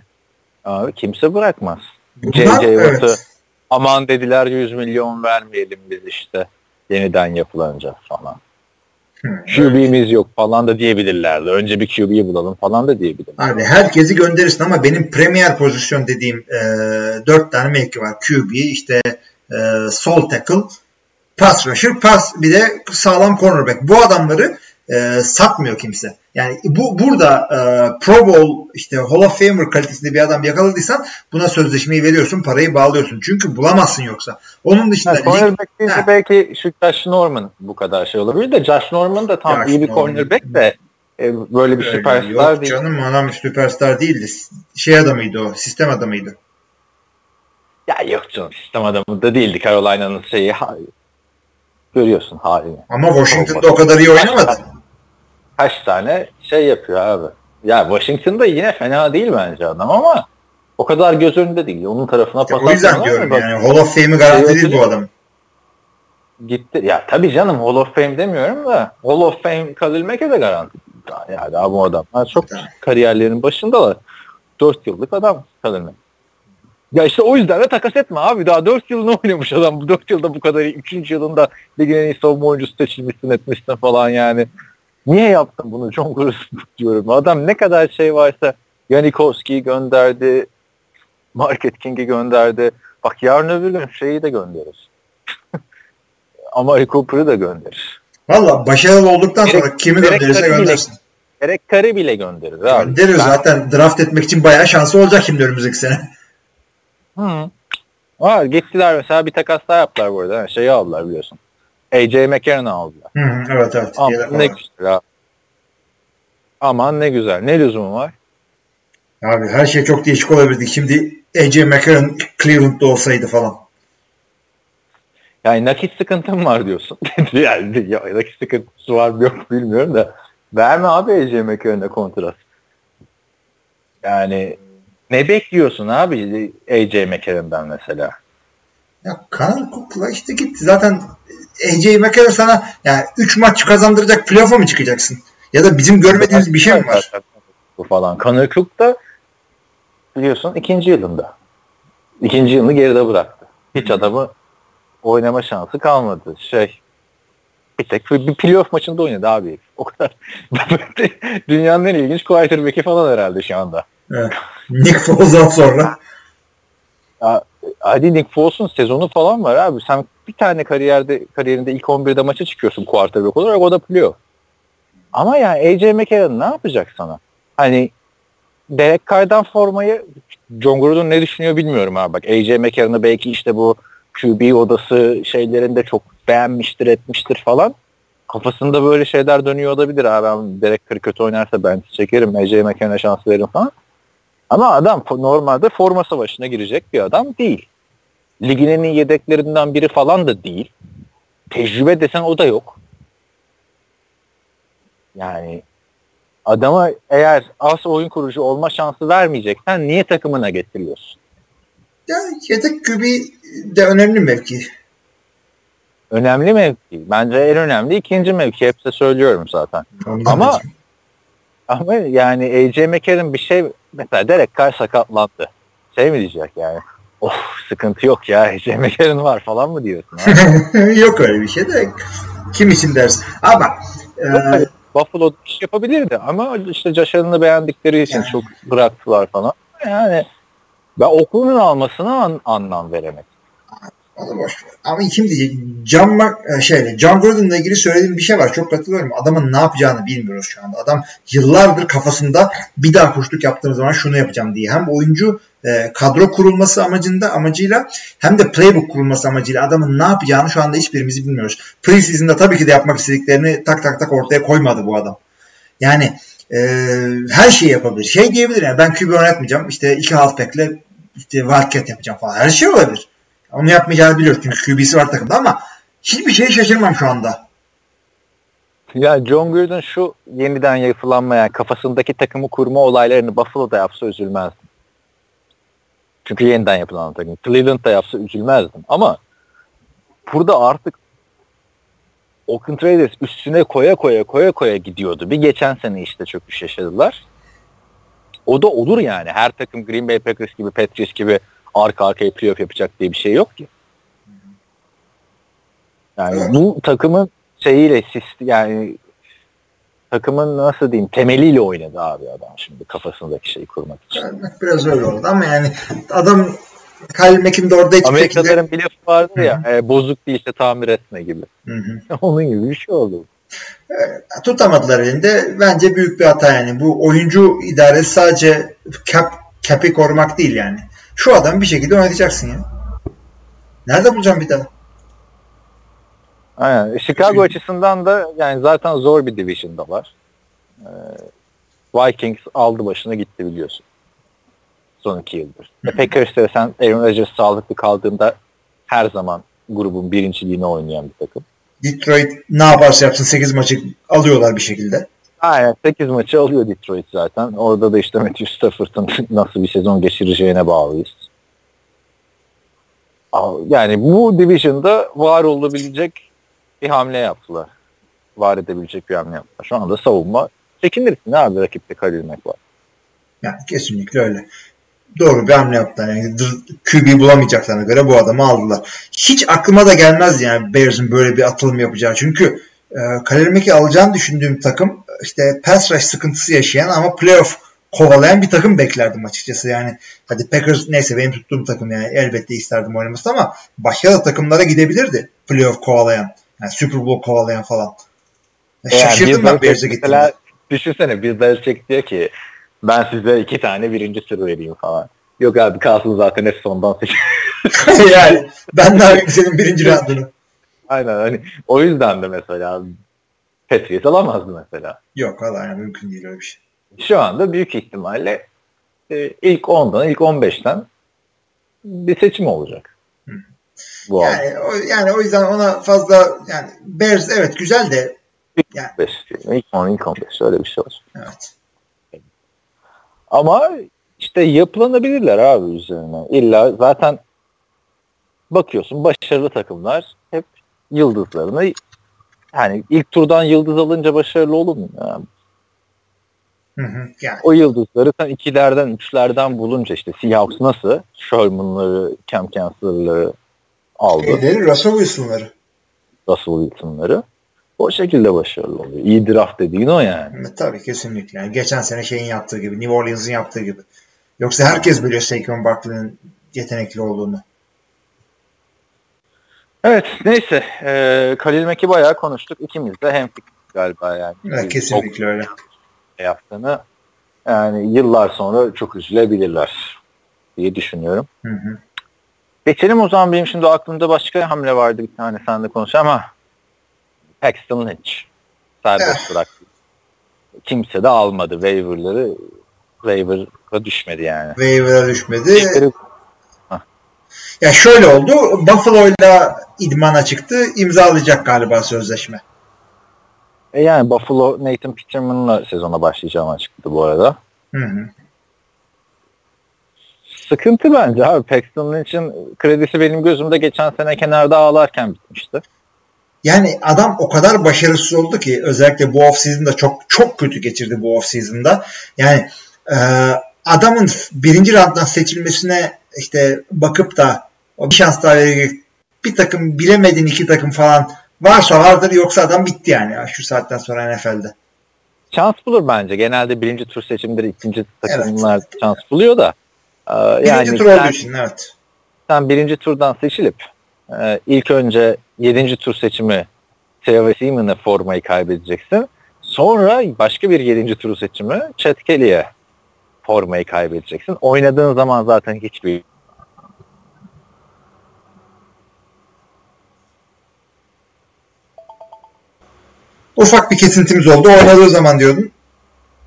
Abi kimse bırakmaz. J.J. Watt'ı evet. aman dediler 100 milyon vermeyelim biz işte yeniden yapılanca falan. QB'miz yok falan da diyebilirlerdi. Önce bir QB'yi bulalım falan da diyebilirler. Abi herkesi gönderirsin ama benim premier pozisyon dediğim e, 4 tane mevki var. QB işte e, sol tackle, pass rusher, pass bir de sağlam cornerback. Bu adamları e, satmıyor kimse. Yani bu burada e, Pro Bowl işte Hall of Famer kalitesinde bir adam yakaladıysan buna sözleşmeyi veriyorsun, parayı bağlıyorsun. Çünkü bulamazsın yoksa. Onun dışında ha, cornerback ha. belki şu Josh Norman bu kadar şey olabilir de Josh Norman da tam Josh iyi bir Norman. cornerback de e, böyle bir Öyle süperstar yok, değil. Canım adam süperstar değildi. Şey adamıydı o, sistem adamıydı. Ya yok canım sistem adamı da değildi. Carolina'nın şeyi görüyorsun halini. Ama Washington'da o kadar iyi oynamadı kaç tane şey yapıyor abi. Ya Washington'da yine fena değil bence adam ama o kadar göz önünde değil. Onun tarafına pas O yüzden diyorum bak, yani Hall of Fame'i garanti değil bu adam. Gitti. Ya tabii canım Hall of Fame demiyorum da Hall of Fame kalılmeke de garanti. Yani daha bu adam. Yani çok tamam. kariyerlerin başındalar. 4 yıllık adam kalılmek. Ya işte o yüzden de takas etme abi. Daha 4 yılını oynamış adam. Bu 4 yılda bu kadar 3. yılında ligin en iyi savunma oyuncusu seçilmişsin etmişsin falan yani. Niye yaptın bunu John Gruden diyorum. Adam ne kadar şey varsa Janikowski'yi gönderdi, Market King'i gönderdi. Bak yarın öbür gün şeyi de gönderir. Amari Cooper'ı da gönderir. Valla başarılı olduktan gerek, sonra kimi gönderirse göndersin. gerek Kari bile gönderir. Gönderir ben... zaten draft etmek için bayağı şansı olacak şimdi önümüzdeki sene. Hı. Var gittiler mesela bir takas daha yaptılar bu arada. Şeyi aldılar biliyorsun. AJ McCarron'ı aldılar. Hı hı, evet evet. Aman ne güzel. Aman ne güzel. Ne lüzumu var? Abi her şey çok değişik olabilirdi. Şimdi AJ McCarron Cleveland'da olsaydı falan. Yani nakit sıkıntım var diyorsun. yani ya, nakit sıkıntısı var mı yok bilmiyorum da. Verme abi AJ McCarron'a kontrat. Yani ne bekliyorsun abi AJ McCarron'dan mesela? Ya Connor Cook'la işte gitti. Zaten AJ McCarron sana yani 3 maç kazandıracak playoff'a mı çıkacaksın? Ya da bizim görmediğimiz bir şey mi var? Bu falan. Connor Cook da biliyorsun ikinci yılında. İkinci yılını geride bıraktı. Hiç adamı oynama şansı kalmadı. Şey bir tek bir playoff maçında oynadı abi. O kadar. Dünyanın en ilginç quarterback'i falan herhalde şu anda. Evet. Nick Foles'dan sonra. Ya, hadi Nick Foles'un sezonu falan var abi. Sen bir tane kariyerde kariyerinde ilk 11'de maça çıkıyorsun quarterback olarak o da playoff. Ama yani AJ McCarron ne yapacak sana? Hani Derek Carr'dan formayı John Gruden ne düşünüyor bilmiyorum abi. Bak AJ McCarron'ı belki işte bu QB odası şeylerinde çok beğenmiştir etmiştir falan. Kafasında böyle şeyler dönüyor olabilir abi. Ben Derek Carr kötü oynarsa ben çekerim. AJ McCarron'a şans veririm falan. Ama adam normalde forma savaşına girecek bir adam değil. Ligin en iyi yedeklerinden biri falan da değil. Tecrübe desen o da yok. Yani adama eğer az oyun kurucu olma şansı vermeyeceksen niye takımına getiriyorsun? Ya yedek QB de önemli mevki. Önemli mevki. Bence en önemli ikinci mevki. Hep de söylüyorum zaten. Ondan Ama da- ama yani AJ McCarron bir şey mesela Derek Carr sakatlandı. Şey mi diyecek yani? Of sıkıntı yok ya AJ McCarron var falan mı diyorsun? Yok öyle bir şey de kim için dersin. Ama e. Buffalo iş yapabilirdi ama işte Josh Allen'ı beğendikleri için Yani. çok bıraktılar falan. Yani ben Oakland'ın almasına an- anlam veremedim. Onu boş ver. Ama kim diyecek? John, Mac- e, şeyle, John Gordon'la ilgili söylediğim bir şey var. Çok katılıyorum. Adamın ne yapacağını bilmiyoruz şu anda. Adam yıllardır kafasında bir daha koştuk yaptığım zaman şunu yapacağım diye. Hem oyuncu e, kadro kurulması amacında amacıyla hem de playbook kurulması amacıyla adamın ne yapacağını şu anda hiçbirimiz bilmiyoruz. Preseason'da tabii ki de yapmak istediklerini tak tak tak ortaya koymadı bu adam. Yani e, her şeyi yapabilir. Şey diyebilir yani ben QB oynatmayacağım. İşte iki halfback'le işte wildcat yapacağım falan. Her şey olabilir. Onu yapmayacağını biliyoruz çünkü QB'si var takımda ama hiçbir şeye şaşırmam şu anda. Ya John Gruden şu yeniden yapılanmayan kafasındaki takımı kurma olaylarını Buffalo'da yapsa üzülmezdim. Çünkü yeniden yapılan takım. Cleveland'da yapsa üzülmezdim. Ama burada artık Oakland Raiders üstüne koya koya koya koya gidiyordu. Bir geçen sene işte çöküş yaşadılar. O da olur yani. Her takım Green Bay Packers gibi, Patriots gibi arka arkaya playoff yapacak diye bir şey yok ki. Yani Evet. bu takımın şeyiyle yani takımın nasıl diyeyim temeliyle oynadı abi adam şimdi kafasındaki şeyi kurmak için. Biraz öyle oldu ama yani adam Kyle orada hiçbir şekilde Amerikalıların bir lafı vardır ya e, bozuk değilse tamir etme gibi. Onun gibi bir şey oldu. tutamadılar elinde. Bence büyük bir hata yani. Bu oyuncu idaresi sadece cap, cap'i korumak değil yani. Şu adam bir şekilde oynatacaksın ya. Nerede bulacağım bir daha? Aynen. Chicago açısından da yani zaten zor bir division'dalar. Ee, Vikings aldı başına gitti biliyorsun. Son iki yıldır. E, Packers'te sen Aaron Rodgers sağlıklı kaldığında her zaman grubun birinciliğini oynayan bir takım. Detroit ne yaparsa yapsın 8 maçı alıyorlar bir şekilde. Aynen 8 maçı alıyor Detroit zaten. Orada da işte Matthew Stafford'ın nasıl bir sezon geçireceğine bağlıyız. Yani bu division'da var olabilecek bir hamle yaptılar. Var edebilecek bir hamle yaptılar. Şu anda savunma çekinirsin abi rakipte karilmek var. Yani kesinlikle öyle. Doğru bir hamle yaptılar. Yani QB bulamayacaklarına göre bu adamı aldılar. Hiç aklıma da gelmez yani Bears'ın böyle bir atılım yapacağı. Çünkü e, Khalil Mack'i alacağını düşündüğüm takım işte pass rush sıkıntısı yaşayan ama playoff kovalayan bir takım beklerdim açıkçası. Yani hadi Packers neyse benim tuttuğum takım yani elbette isterdim oynamasını ama başka da takımlara gidebilirdi playoff kovalayan. Yani Super Bowl kovalayan falan. Ya Yani Şaşırdım ben Bears'e mesela gittiğimde. Düşünsene Bill Belichick diyor ki ben size iki tane birinci sır vereyim falan. Yok abi kalsın zaten hep sondan seçin. yani ben daha iyi senin birinci roundunu. Aynen hani o yüzden de mesela Patriots alamazdı mesela. Yok valla yani mümkün değil öyle bir şey. Şu anda büyük ihtimalle e, ilk 10'dan ilk 15'ten bir seçim olacak. Bu yani, o, yani o yüzden ona fazla yani Bears evet güzel de yani 15 diyelim. İlk 10 ilk 15 öyle bir şey olacak. evet. Ama işte yapılanabilirler abi üzerine. İlla zaten bakıyorsun başarılı takımlar hep yıldızlarını yani ilk turdan yıldız alınca başarılı olur mu? Yani Hı hı. Yani o yıldızları sen ikilerden, üçlerden bulunca işte Seahawks nasıl Sherman'ları, Cam Chancellor'ları aldı. şeyleri Russell Wilson'ları. Russell Wilson'ları. O şekilde başarılı oluyor. İyi draft dediğin o yani. Evet, tabii kesinlikle. Yani geçen sene şeyin yaptığı gibi, New Orleans'ın yaptığı gibi. Yoksa herkes biliyor Saquon Barkley'nin yetenekli olduğunu. Evet neyse. E, Khalil Mack'i bayağı konuştuk. İkimiz de hemfikir galiba yani. Evet, kesinlikle öyle. Ne yaptığını yani yıllar sonra çok üzülebilirler diye düşünüyorum. Hı hı. Geçelim o zaman benim şimdi aklımda başka hamle vardı bir tane sen de konuş ama Paxton Lynch serbest bıraktı. Kimse de almadı waiver'ları waiver'a düşmedi yani. Waiver'a düşmedi. Tekleri- Ya şöyle oldu. Buffalo'yla idmana çıktı. imzalayacak galiba sözleşme. E yani Buffalo Nathan Peterman'la sezona başlayacağım açıkladı bu arada. Hı hı. Sıkıntı bence abi. Paxton Lynch'in kredisi benim gözümde geçen sene kenarda ağlarken bitmişti. Yani adam o kadar başarısız oldu ki özellikle bu off season'da çok çok kötü geçirdi bu off season'da. Yani e, adamın birinci rounddan seçilmesine işte bakıp da o bir şans daha verecek bir takım bilemedin iki takım falan varsa vardır yoksa adam bitti yani ya şu saatten sonra NFL'de. Şans bulur bence. Genelde birinci tur seçimleri ikinci takımlar şans buluyor da. e, Birinci yani tur olduğu için evet. sen birinci turdan seçilip e, ilk önce yedinci tur seçimi Theo Seaman'e formayı kaybedeceksin. Sonra başka bir yedinci tur seçimi Chad Kelly'e formayı kaybedeceksin. Oynadığın zaman zaten hiçbir Ufak bir kesintimiz oldu. Oynadığı zaman diyordun.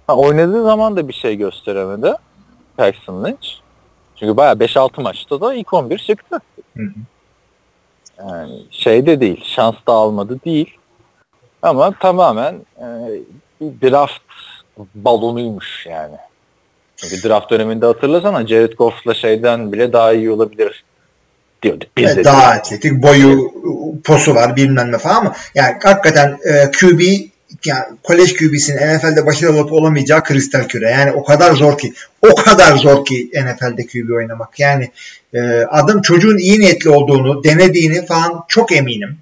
ha, oynadığı zaman da bir şey gösteremedi Paxton Lynch. Çünkü bayağı 5-6 maçta da ilk 11 çıktı. Hı hı. Yani şey de değil, şans da almadı değil. Ama tamamen e, bir draft balonuymuş yani. Çünkü draft döneminde hatırlasana Jared Goff'la şeyden bile daha iyi olabilir diyorduk. Biz Evet, de daha atletik, boyu, posu var bilmem ne falan ama yani hakikaten e, QB yani kolej QB'sinin NFL'de başarılı olup olamayacağı kristal küre. Yani o kadar zor ki o kadar zor ki NFL'de QB oynamak. Yani e, adam çocuğun iyi niyetli olduğunu, denediğini falan çok eminim.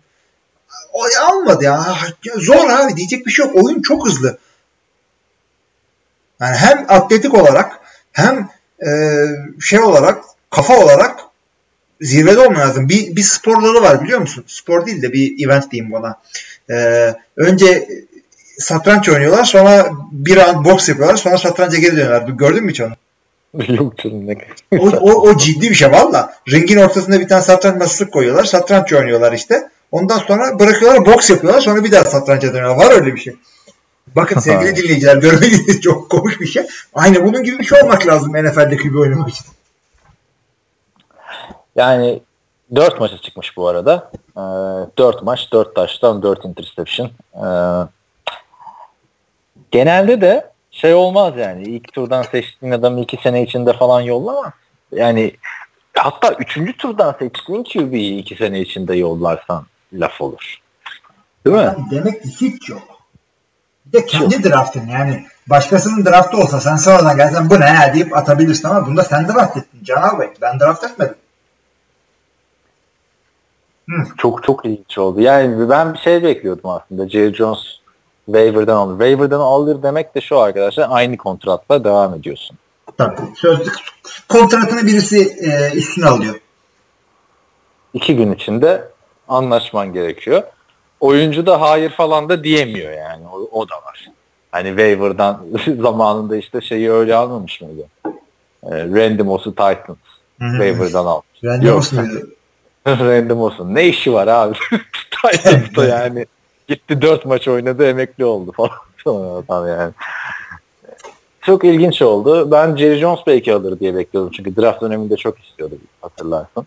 O almadı. Ya Zor abi diyecek bir şey yok. Oyun çok hızlı. Yani hem atletik olarak hem e, şey olarak kafa olarak zirvede olman lazım. Bir, bir sporları var biliyor musun? Spor değil de bir event diyeyim buna. Ee, önce satranç oynuyorlar sonra bir round boks yapıyorlar sonra satranca geri dönüyorlar. Gördün mü hiç onu? Yok canım ne O, o, o ciddi bir şey valla. Ringin ortasında bir tane satranç masası koyuyorlar. Satranç oynuyorlar işte. Ondan sonra bırakıyorlar boks yapıyorlar sonra bir daha satranca dönüyorlar. Var öyle bir şey. Bakın sevgili dinleyiciler görmediğiniz çok komik bir şey. Aynı bunun gibi bir şey olmak lazım NFL'de QB oynamak için. Yani 4 maça çıkmış bu arada. Ee, 4 maç, 4 taştan, 4 interception. Ee, genelde de şey olmaz yani. İlk turdan seçtiğin adamı 2 sene içinde falan yollamaz. Yani hatta 3. turdan seçtiğin QB'yi 2 sene içinde yollarsan laf olur. Değil mi? Demek ki hiç yok. Bir de kendi draftın yani başkasının draftı olsa sen sonradan gelsen bu ne ya deyip atabilirsin ama bunda sen draft ettin Can Bey. Ben draft etmedim. Çok çok ilginç oldu. Yani ben bir şey bekliyordum aslında. Jerry Jones waiver'dan alır. Waiver'dan alır demek de şu arkadaşlar aynı kontratla devam ediyorsun. Tabii. Sözlük kontratını birisi e, üstüne alıyor. iki gün içinde anlaşman gerekiyor. Oyuncu da hayır falan da diyemiyor yani. O, o da var. Hani waiver'dan zamanında işte şeyi öyle almamış mıydı? Ee, Randy Moss'u Titans waiver'dan almış. Randy Yok. Moss muydu? Randy Moss'un ne işi var abi? Titans'ta yani. Gitti dört maç oynadı emekli oldu falan. Adam yani. Çok ilginç oldu. Ben Jerry Jones belki alır diye bekliyordum. Çünkü draft döneminde çok istiyordu hatırlarsın.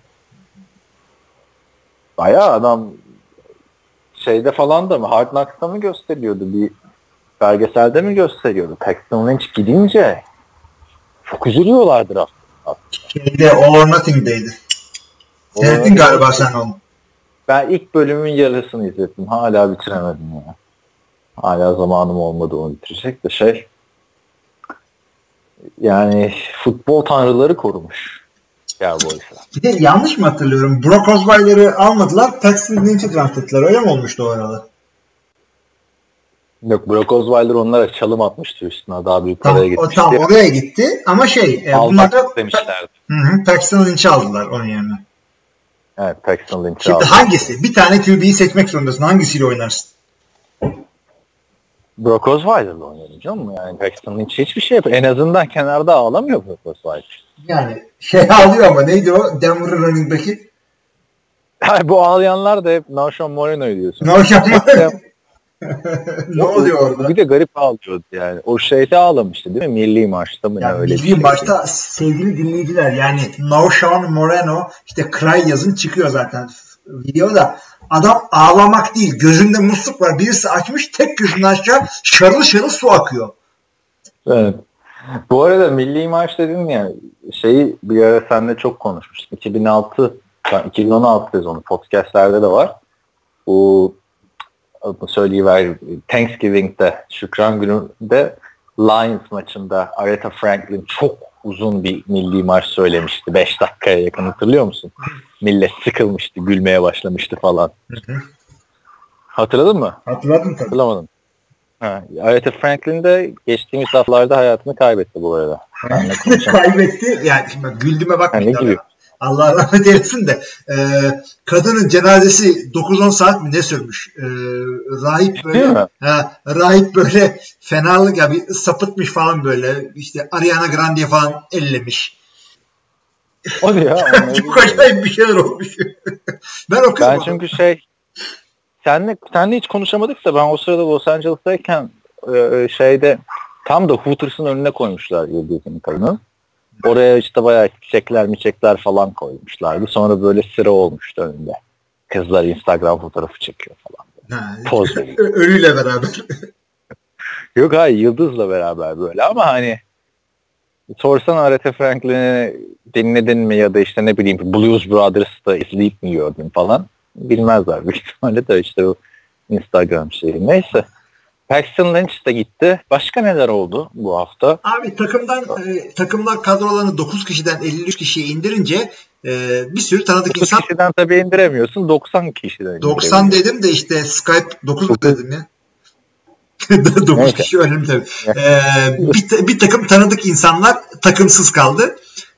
Bayağı adam şeyde falan da mı Hard Knocks'ta mı gösteriyordu? Bir belgeselde mi gösteriyordu? Paxton Lynch gidince çok üzülüyorlar draft. Şeyde All or Nothing'deydi. Seyrettin galiba sen onu. Ben ilk bölümün yarısını izledim. Hala bitiremedim ya. Hala zamanım olmadı onu bitirecek de şey. Yani futbol tanrıları korumuş. Cowboys'a. Bir de yanlış mı hatırlıyorum? Brock Osweiler'ı almadılar. Paxton Lynch'i draft ettiler. Öyle mi olmuştu o arada? Yok Brock Osweiler onlara çalım atmıştı üstüne. Daha büyük Tam, paraya o, gitmişti. tam oraya gitti. Ama şey e, bunlar da demişlerdi. hı hı, Paxton Lynch'i aldılar onun yerine. Evet Paxton Lynch'i Şimdi aldı. hangisi? Bir tane QB'yi seçmek zorundasın. Hangisiyle oynarsın? Brock Osweiler'la oynadı canım. Yani Paxton hiç hiçbir şey yapıyor. En azından kenarda ağlamıyor Brock Osweiler. Yani şey ağlıyor ama neydi o Denver running back'i? Yani bu ağlayanlar da hep Narshawn Moreno'yu diyorsun. Narshawn Ya, ne oluyor orada? Bir de garip ağlıyordu yani. O şeyde ağlamıştı değil mi? Milli maçta mı? ne Ya öyle bir milli şey. maçta sevgili dinleyiciler yani Naushan Moreno işte Cry yazın çıkıyor zaten videoda. Adam ağlamak değil. Gözünde musluk var. Birisi açmış tek gözünü aşağı şarıl şarıl su akıyor. Evet. Bu arada milli maç dedin ya şeyi bir ara seninle çok konuşmuştuk. 2006 2016 sezonu podcastlerde de var. Bu söyleyiver Thanksgiving'de Şükran gününde Lions maçında Aretha Franklin çok uzun bir milli marş söylemişti. 5 dakikaya yakın hatırlıyor musun? Millet sıkılmıştı, gülmeye başlamıştı falan. Hatırladın mı? Hatırladın tabii. Hatırlamadım. Ha, Aretha Franklin de geçtiğimiz haftalarda hayatını kaybetti bu arada. Kaybetti. Yani şimdi bak güldüme bak. Ha, ne gibi? Allah rahmet eylesin de e, kadının cenazesi 9-10 saat mi ne sürmüş? E, rahip böyle ha, rahip böyle fenalık ya bir sapıtmış falan böyle işte Ariana Grande falan ellemiş. O ya. Çok acayip bir şeyler olmuş. ben okuyorum. Ben çünkü şey senle, senle hiç konuşamadık da ben o sırada Los Angeles'tayken e, şeyde tam da Hooters'ın önüne koymuşlar Yıldız'ın kadını. Oraya işte bayağı çiçekler miçekler falan koymuşlardı. Sonra böyle sıra olmuştu önünde. Kızlar Instagram fotoğrafı çekiyor falan. Ha, Poz veriyor. ölüyle beraber. Yok hayır Yıldız'la beraber böyle ama hani sorsan Aretha Franklin'i dinledin mi ya da işte ne bileyim Blues Brothers'ta izleyip mi gördün falan bilmezler büyük ihtimalle de işte o Instagram şeyi. Neyse. Paxton Lynch de gitti. Başka neler oldu bu hafta? Abi takımdan e, takımlar kadrolarını 9 kişiden 53 kişiye indirince e, bir sürü tanıdık 9 insan kişiden tabii indiremiyorsun. 90 kişiden 90 indirebiliyorsun. dedim de işte Skype 9 mu dedim ya? 9 Neyse. kişi önemli tabii. Ee, bir, bir takım tanıdık insanlar takımsız kaldı.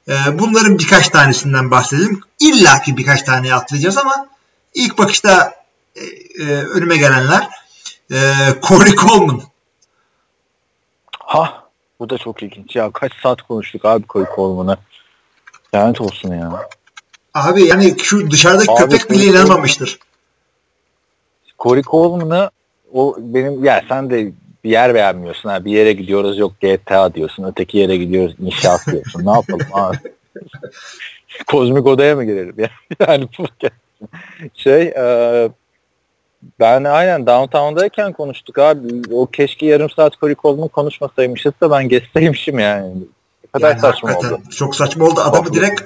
Ee, bunların birkaç tanesinden bahsedelim. İlla ki birkaç taneye atlayacağız ama ilk bakışta e, e, önüme gelenler e, Corey Coleman. Ha bu da çok ilginç. Ya kaç saat konuştuk abi Koy Coleman'a. Lanet olsun ya. Abi yani şu dışarıdaki Abi, köpek bile Corey inanmamıştır. Corey Coleman'ı o benim ya sen de bir yer beğenmiyorsun ha bir yere gidiyoruz yok GTA diyorsun öteki yere gidiyoruz inşaat diyorsun ne yapalım abi kozmik odaya mı girelim ya yani. Şey e, ben aynen downtown'dayken konuştuk abi o keşke yarım saat Coleman konuşmasaymışız da ben geçseymişim yani ne kadar Yani saçma oldu Çok saçma oldu. Adamı Haklı. direkt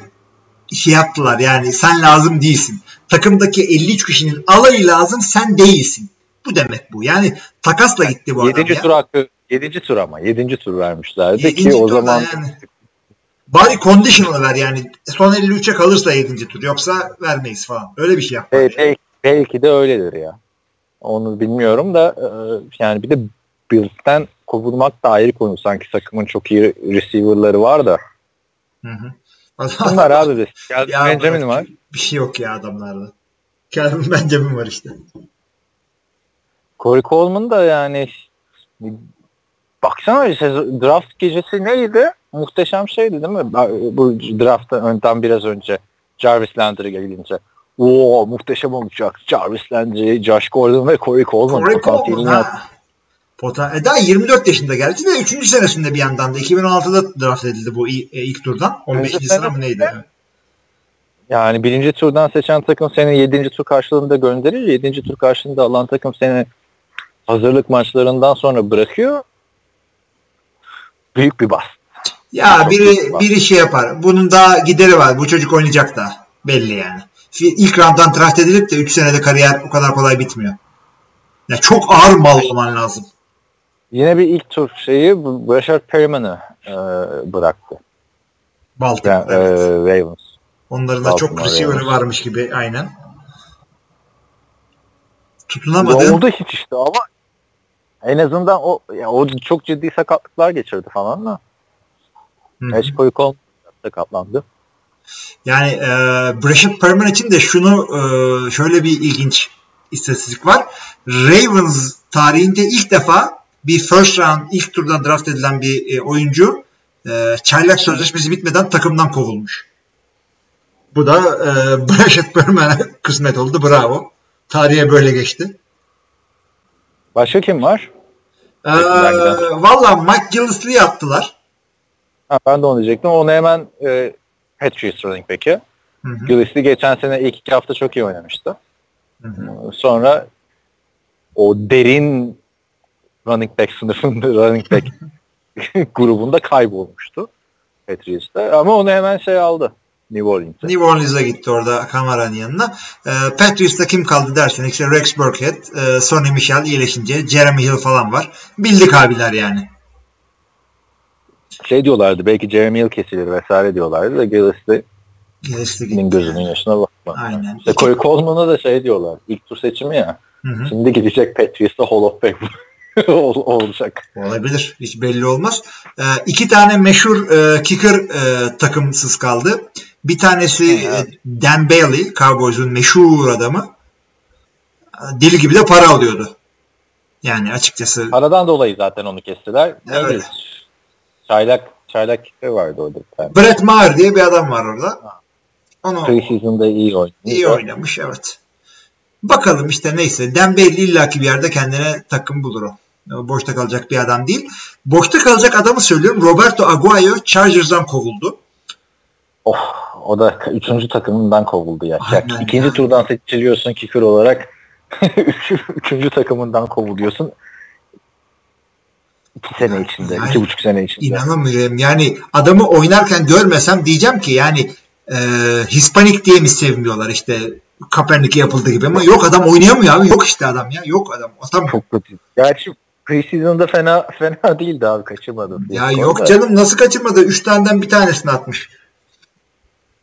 şey yaptılar yani sen lazım değilsin. Takımdaki 53 kişinin alayı lazım sen değilsin. Bu demek bu. Yani takasla gitti bu adam Yedinci ya. tur hakkı yedinci tur ama yedinci tur vermişlerdi Yedinci ki o zaman yani. Bari conditional ver yani. Son 53'e kalırsa 7. tur. Yoksa vermeyiz falan. Öyle bir şey yap. Bel- belki, belki de öyledir ya. Onu bilmiyorum da e, yani bir de Bills'ten kovulmak da ayrı konu. Sanki takımın çok iyi receiver'ları var da. Hı hı. Bunlar abi. Ya Benjamin var. Bir şey yok ya adamlarda. Kelvin Benjamin var işte. Corey Coleman da yani baksana sezon, draft gecesi neydi? Muhteşem şeydi değil mi? Bu drafttan önden biraz önce Jarvis Landry gelince. Oo muhteşem olacak. Jarvis Landry, Josh Gordon ve Corey Coleman. Corey Coleman yap- ha. Pota e daha 24 yaşında geldi de 3. senesinde bir yandan da 2016'da draft edildi bu ilk, ilk turdan. 15. Üçüncü sene mi neydi? Yani birinci turdan seçen takım seni yedinci tur karşılığında gönderir. Yedinci tur karşılığında alan takım seni hazırlık maçlarından sonra bırakıyor. Büyük bir bas. Ya biri biri şey yapar. Bunun daha gideri var. Bu çocuk oynayacak da. Belli yani. İlk rounddan draft edilip de 3 senede kariyer o kadar kolay bitmiyor. Ya çok ağır mal olman lazım. Yine bir ilk tur şeyi Rashard Perriman'ı e, bıraktı. Baltimore. Yani, evet. e, Ravens. Onların da çok receiver'ı varmış gibi aynen. Tutunamadı. Oldu hiç işte ama en azından o ya o çok ciddi sakatlıklar geçirdi falan da. Hiç Corey Coleman sakatlandı. Yani e, Brashad Perriman için de şunu e, şöyle bir ilginç istatistik var. Ravens tarihinde ilk defa bir first round ilk turdan draft edilen bir e, oyuncu e, çaylak sözleşmesi bitmeden takımdan kovulmuş. Bu da e, Brashett Perriman'a kısmet oldu. Bravo. Tarihe böyle geçti. Başka kim var? Ee, Valla Mike Gillisley'i attılar. Ha, ben de onu diyecektim. Onu hemen e, Patriots running back'i. Gillisley geçen sene ilk iki hafta çok iyi oynamıştı. Hı hı. Sonra o derin running back sınıfında running back grubunda kaybolmuştu Patriots'ta. Ama onu hemen şey aldı. New Orleans'a. New Orleans'a gitti orada kameranın yanına. E, Patriots'ta kim kaldı dersen işte Rex Burkhead, e, Sonny Michel iyileşince Jeremy Hill falan var. Bildik abiler yani. Şey diyorlardı belki Jeremy Hill kesilir vesaire diyorlardı da Gillespie Gillespie'nin gözünün yaşına bakma. Aynen. İşte Corey Coleman'a da şey diyorlar. İlk tur seçimi ya. Hı hı. Şimdi gidecek Patriots'ta Hall of Fame olacak. Olabilir. Hiç belli olmaz. E, iki tane meşhur e, kicker e, takımsız kaldı. Bir tanesi evet. Dan Bailey, Cowboys'un meşhur adamı. Deli gibi de para alıyordu. Yani açıkçası. Paradan dolayı zaten onu kestiler. Evet. Neydi? Çaylak, çaylak kicker vardı orada. Yani. Brett Maher diye bir adam var orada. Onu, Preseason'da iyi oynamış. İyi oynamış evet. Bakalım işte neyse. Bailey illaki bir yerde kendine takım bulur o. Boşta kalacak bir adam değil. Boşta kalacak adamı söylüyorum. Roberto Aguayo Chargers'dan kovuldu. Oh, o da üçüncü takımından kovuldu ya. Aynen İkinci ya. turdan seçiliyorsun kicker olarak. üçüncü takımından kovuluyorsun. İki sene içinde, yani, iki buçuk sene içinde. İnanamıyorum. Yani adamı oynarken görmesem diyeceğim ki yani e, Hispanik diye mi sevmiyorlar işte Kaepernick'e yapıldığı gibi ama yok adam oynayamıyor abi. Yok işte adam ya. Yok adam. Adam çok kötü. Gerçi Preseason'da fena fena değildi abi kaçırmadı. Ya yok canım nasıl kaçırmadı? Üç taneden bir tanesini atmış.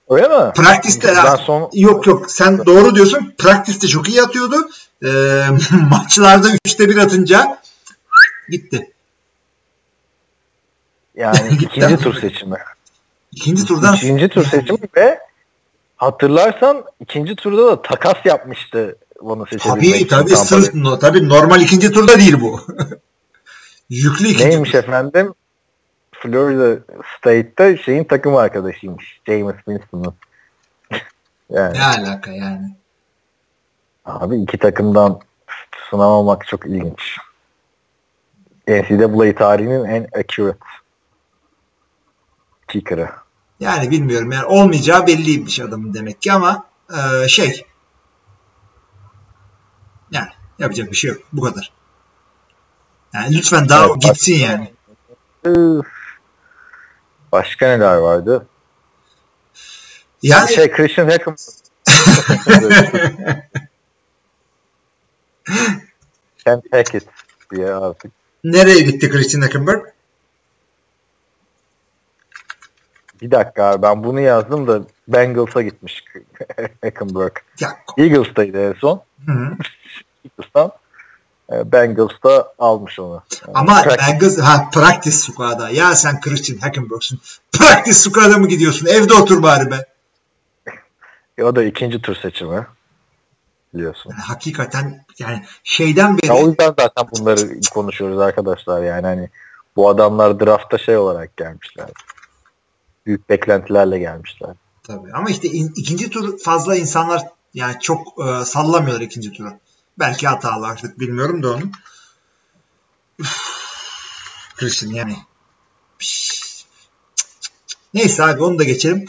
Öyle mi? Practice'te ya, son... yok yok sen doğru diyorsun. Practice'te çok iyi atıyordu. E, maçlarda üçte bir atınca gitti. Yani ikinci tur seçimi. İkinci turdan ikinci tur seçimi ve hatırlarsan ikinci turda da takas yapmıştı onu seçebilmek tabii, tabii, sırf, no, tabii normal ikinci turda değil bu. Yüklü ikinci Neymiş tur. efendim? Florida State'te şeyin takım arkadaşıymış. James Winston'ın. yani. Ne alaka yani? Abi iki takımdan sınav almak çok ilginç. NCAA tarihinin en accurate kicker'ı. Yani bilmiyorum yani olmayacağı belliymiş adamın demek ki ama e, şey yani yapacak bir şey yok. Bu kadar. Yani lütfen daha evet, gitsin yani. Başka neler vardı? Yani şey Christian Hackam Ken Hackett diye artık. Nereye gitti Christian Hackenberg? Bir dakika abi ben bunu yazdım da Bengals'a gitmiş Hackenberg. Eagles'taydı en son. Eagles'tan e, Bengals'ta almış onu. Ama practice. Bengals ha practice squad'a. Ya sen Christian Hackenberg'sun. Practice squad'a mı gidiyorsun? Evde otur bari be. E, o da ikinci tur seçimi. Biliyorsun. Yani hakikaten yani şeyden beri. Ya o yüzden zaten bunları konuşuyoruz arkadaşlar yani hani bu adamlar draftta şey olarak gelmişler büyük beklentilerle gelmişler. Tabii ama işte in, ikinci tur fazla insanlar yani çok e, sallamıyorlar ikinci turu. Belki hatalı artık bilmiyorum da onu. Christian yani. Neyse abi onu da geçelim.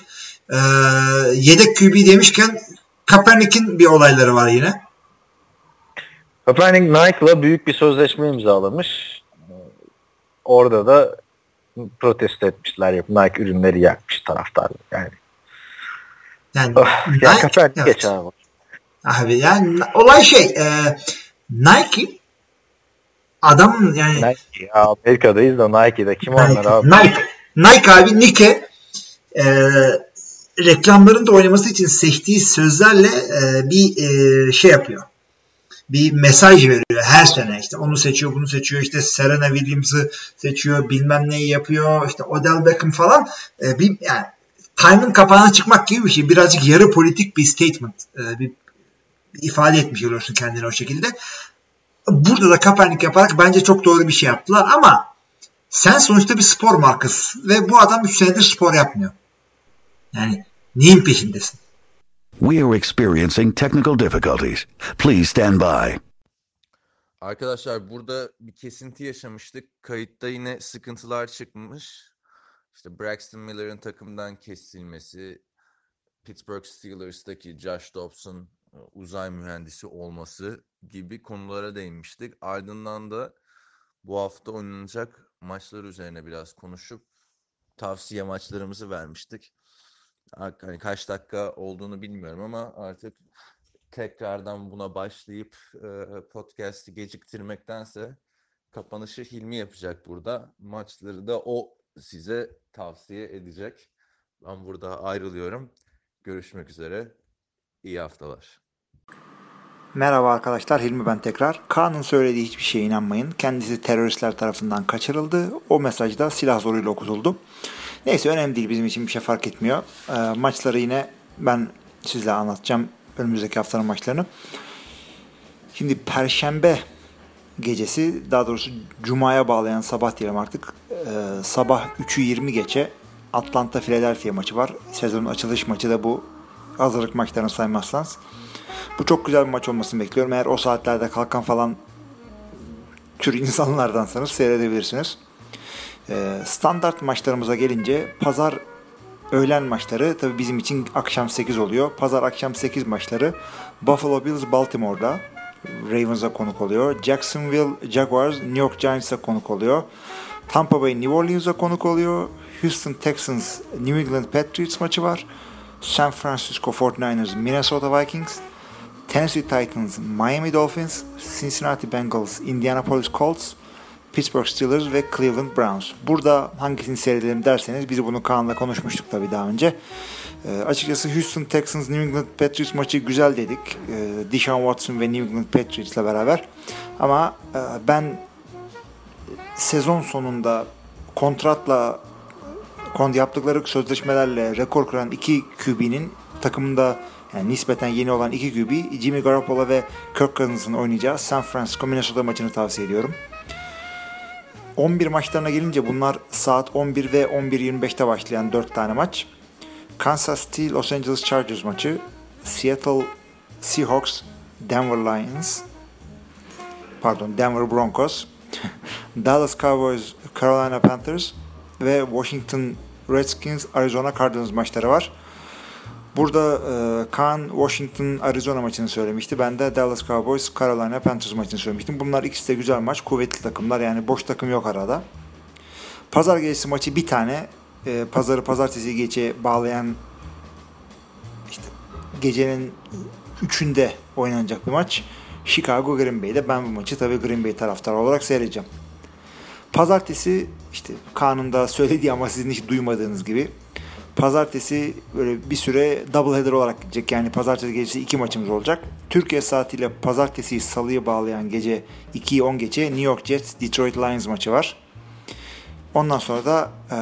Ee, yedek QB demişken Kaepernick'in bir olayları var yine. Kaepernick Nike'la büyük bir sözleşme imzalamış. Orada da protesto etmişler. Nike ürünleri yakmış taraftar. Yani. Yani oh, Nike, ya evet. geç abi. Abi yani olay şey e, Nike adam yani Nike ya Amerika'dayız da Nike'de kim Nike, onlar abi? Nike. Nike abi Nike e, reklamlarında oynaması için seçtiği sözlerle e, bir e, şey yapıyor bir mesaj veriyor her sene. İşte onu seçiyor bunu seçiyor. İşte Serena Williams'ı seçiyor bilmem neyi yapıyor. İşte Odell Beckham falan. E, bir yani Time'ın kapağına çıkmak gibi bir şey. Birazcık yarı politik bir statement e, bir, bir ifade etmiş oluyorsun kendini o şekilde. Burada da Kaepernick yaparak bence çok doğru bir şey yaptılar ama sen sonuçta bir spor markası ve bu adam 3 senedir spor yapmıyor. Yani neyin peşindesin? We are experiencing technical difficulties. Please stand by. Arkadaşlar burada bir kesinti yaşamıştık. Kayıtta yine sıkıntılar çıkmış. İşte Braxton Miller'ın takımdan kesilmesi, Pittsburgh Steelers'taki Josh Dobbs'un e, uzay mühendisi olması gibi konulara değinmiştik. Ardından da bu hafta oynanacak maçlar üzerine biraz konuşup tavsiye maçlarımızı vermiştik. Hani kaç dakika olduğunu bilmiyorum ama artık tekrardan buna başlayıp e, podcast'i geciktirmektense kapanışı Hilmi yapacak burada. Maçları da o size tavsiye edecek. Ben burada ayrılıyorum. Görüşmek üzere. İyi haftalar. Merhaba arkadaşlar, Hilmi ben tekrar. Kaan'ın söylediği hiçbir şeye inanmayın. Kendisi teröristler tarafından kaçırıldı. O mesajda silah zoruyla okutuldu. Neyse önemli değil, bizim için bir şey fark etmiyor. E, maçları yine ben sizle anlatacağım önümüzdeki haftanın maçlarını. Şimdi Perşembe gecesi, daha doğrusu Cuma'ya bağlayan sabah diyelim artık. E, sabah 3'ü 20 geçe Atlanta Philadelphia maçı var. Sezonun açılış maçı da bu. Hazırlık maçlarını saymazsanız. Bu çok güzel bir maç olmasını bekliyorum. Eğer o saatlerde kalkan falan tür insanlardansanız seyredebilirsiniz. Ee, standart maçlarımıza gelince pazar öğlen maçları tabii bizim için akşam 8 oluyor. Pazar akşam 8 maçları Buffalo Bills Baltimore'da Ravens'a konuk oluyor. Jacksonville Jaguars New York Giants'a konuk oluyor. Tampa Bay New Orleans'a konuk oluyor. Houston Texans New England Patriots maçı var. San Francisco 49ers Minnesota Vikings. Tennessee Titans Miami Dolphins. Cincinnati Bengals Indianapolis Colts. Pittsburgh Steelers ve Cleveland Browns. Burada hangisini seyredelim derseniz biz bunu Kaan'la konuşmuştuk tabii daha önce. E, açıkçası Houston Texans New England Patriots maçı güzel dedik. E, Deshaun Watson ve New England Patriots'la beraber. Ama e, ben sezon sonunda kontratla kont yaptıkları sözleşmelerle rekor kıran iki QB'nin takımında yani nispeten yeni olan iki QB Jimmy Garoppolo ve Kirk Cousins'ın oynayacağı San Francisco Minnesota maçını tavsiye ediyorum. 11 maçlarına gelince bunlar saat 11 ve 11.25'te başlayan 4 tane maç. Kansas City Los Angeles Chargers maçı, Seattle Seahawks Denver Lions, pardon Denver Broncos, Dallas Cowboys Carolina Panthers ve Washington Redskins Arizona Cardinals maçları var. Burada e, Kaan Washington Arizona maçını söylemişti. Ben de Dallas Cowboys Carolina Panthers maçını söylemiştim. Bunlar ikisi de güzel maç. Kuvvetli takımlar yani boş takım yok arada. Pazar gecesi maçı bir tane. E, pazarı pazartesi gece bağlayan işte gecenin üçünde oynanacak bir maç. Chicago Green Bay'de ben bu maçı tabii Green Bay taraftarı olarak seyredeceğim. Pazartesi işte kanunda söylediği ama sizin hiç duymadığınız gibi Pazartesi böyle bir süre double header olarak gidecek. Yani pazartesi gecesi iki maçımız olacak. Türkiye saatiyle pazartesi salıya bağlayan gece 2'yi 10 gece New York Jets Detroit Lions maçı var. Ondan sonra da e,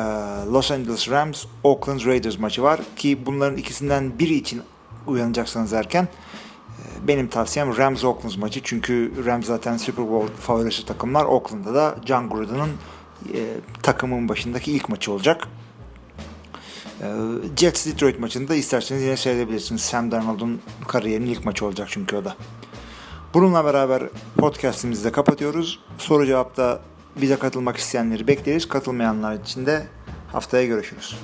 Los Angeles Rams Oakland Raiders maçı var ki bunların ikisinden biri için uyanacaksanız erken e, benim tavsiyem Rams Oakland maçı çünkü Rams zaten Super Bowl favorisi takımlar. Oakland'da da John Gruden'ın e, takımın başındaki ilk maçı olacak. Ee, Jets Detroit maçında isterseniz yine seyredebilirsiniz. Sam Darnold'un kariyerinin ilk maçı olacak çünkü o da. Bununla beraber podcastimizi de kapatıyoruz. Soru cevapta bize katılmak isteyenleri bekleriz. Katılmayanlar için de haftaya görüşürüz.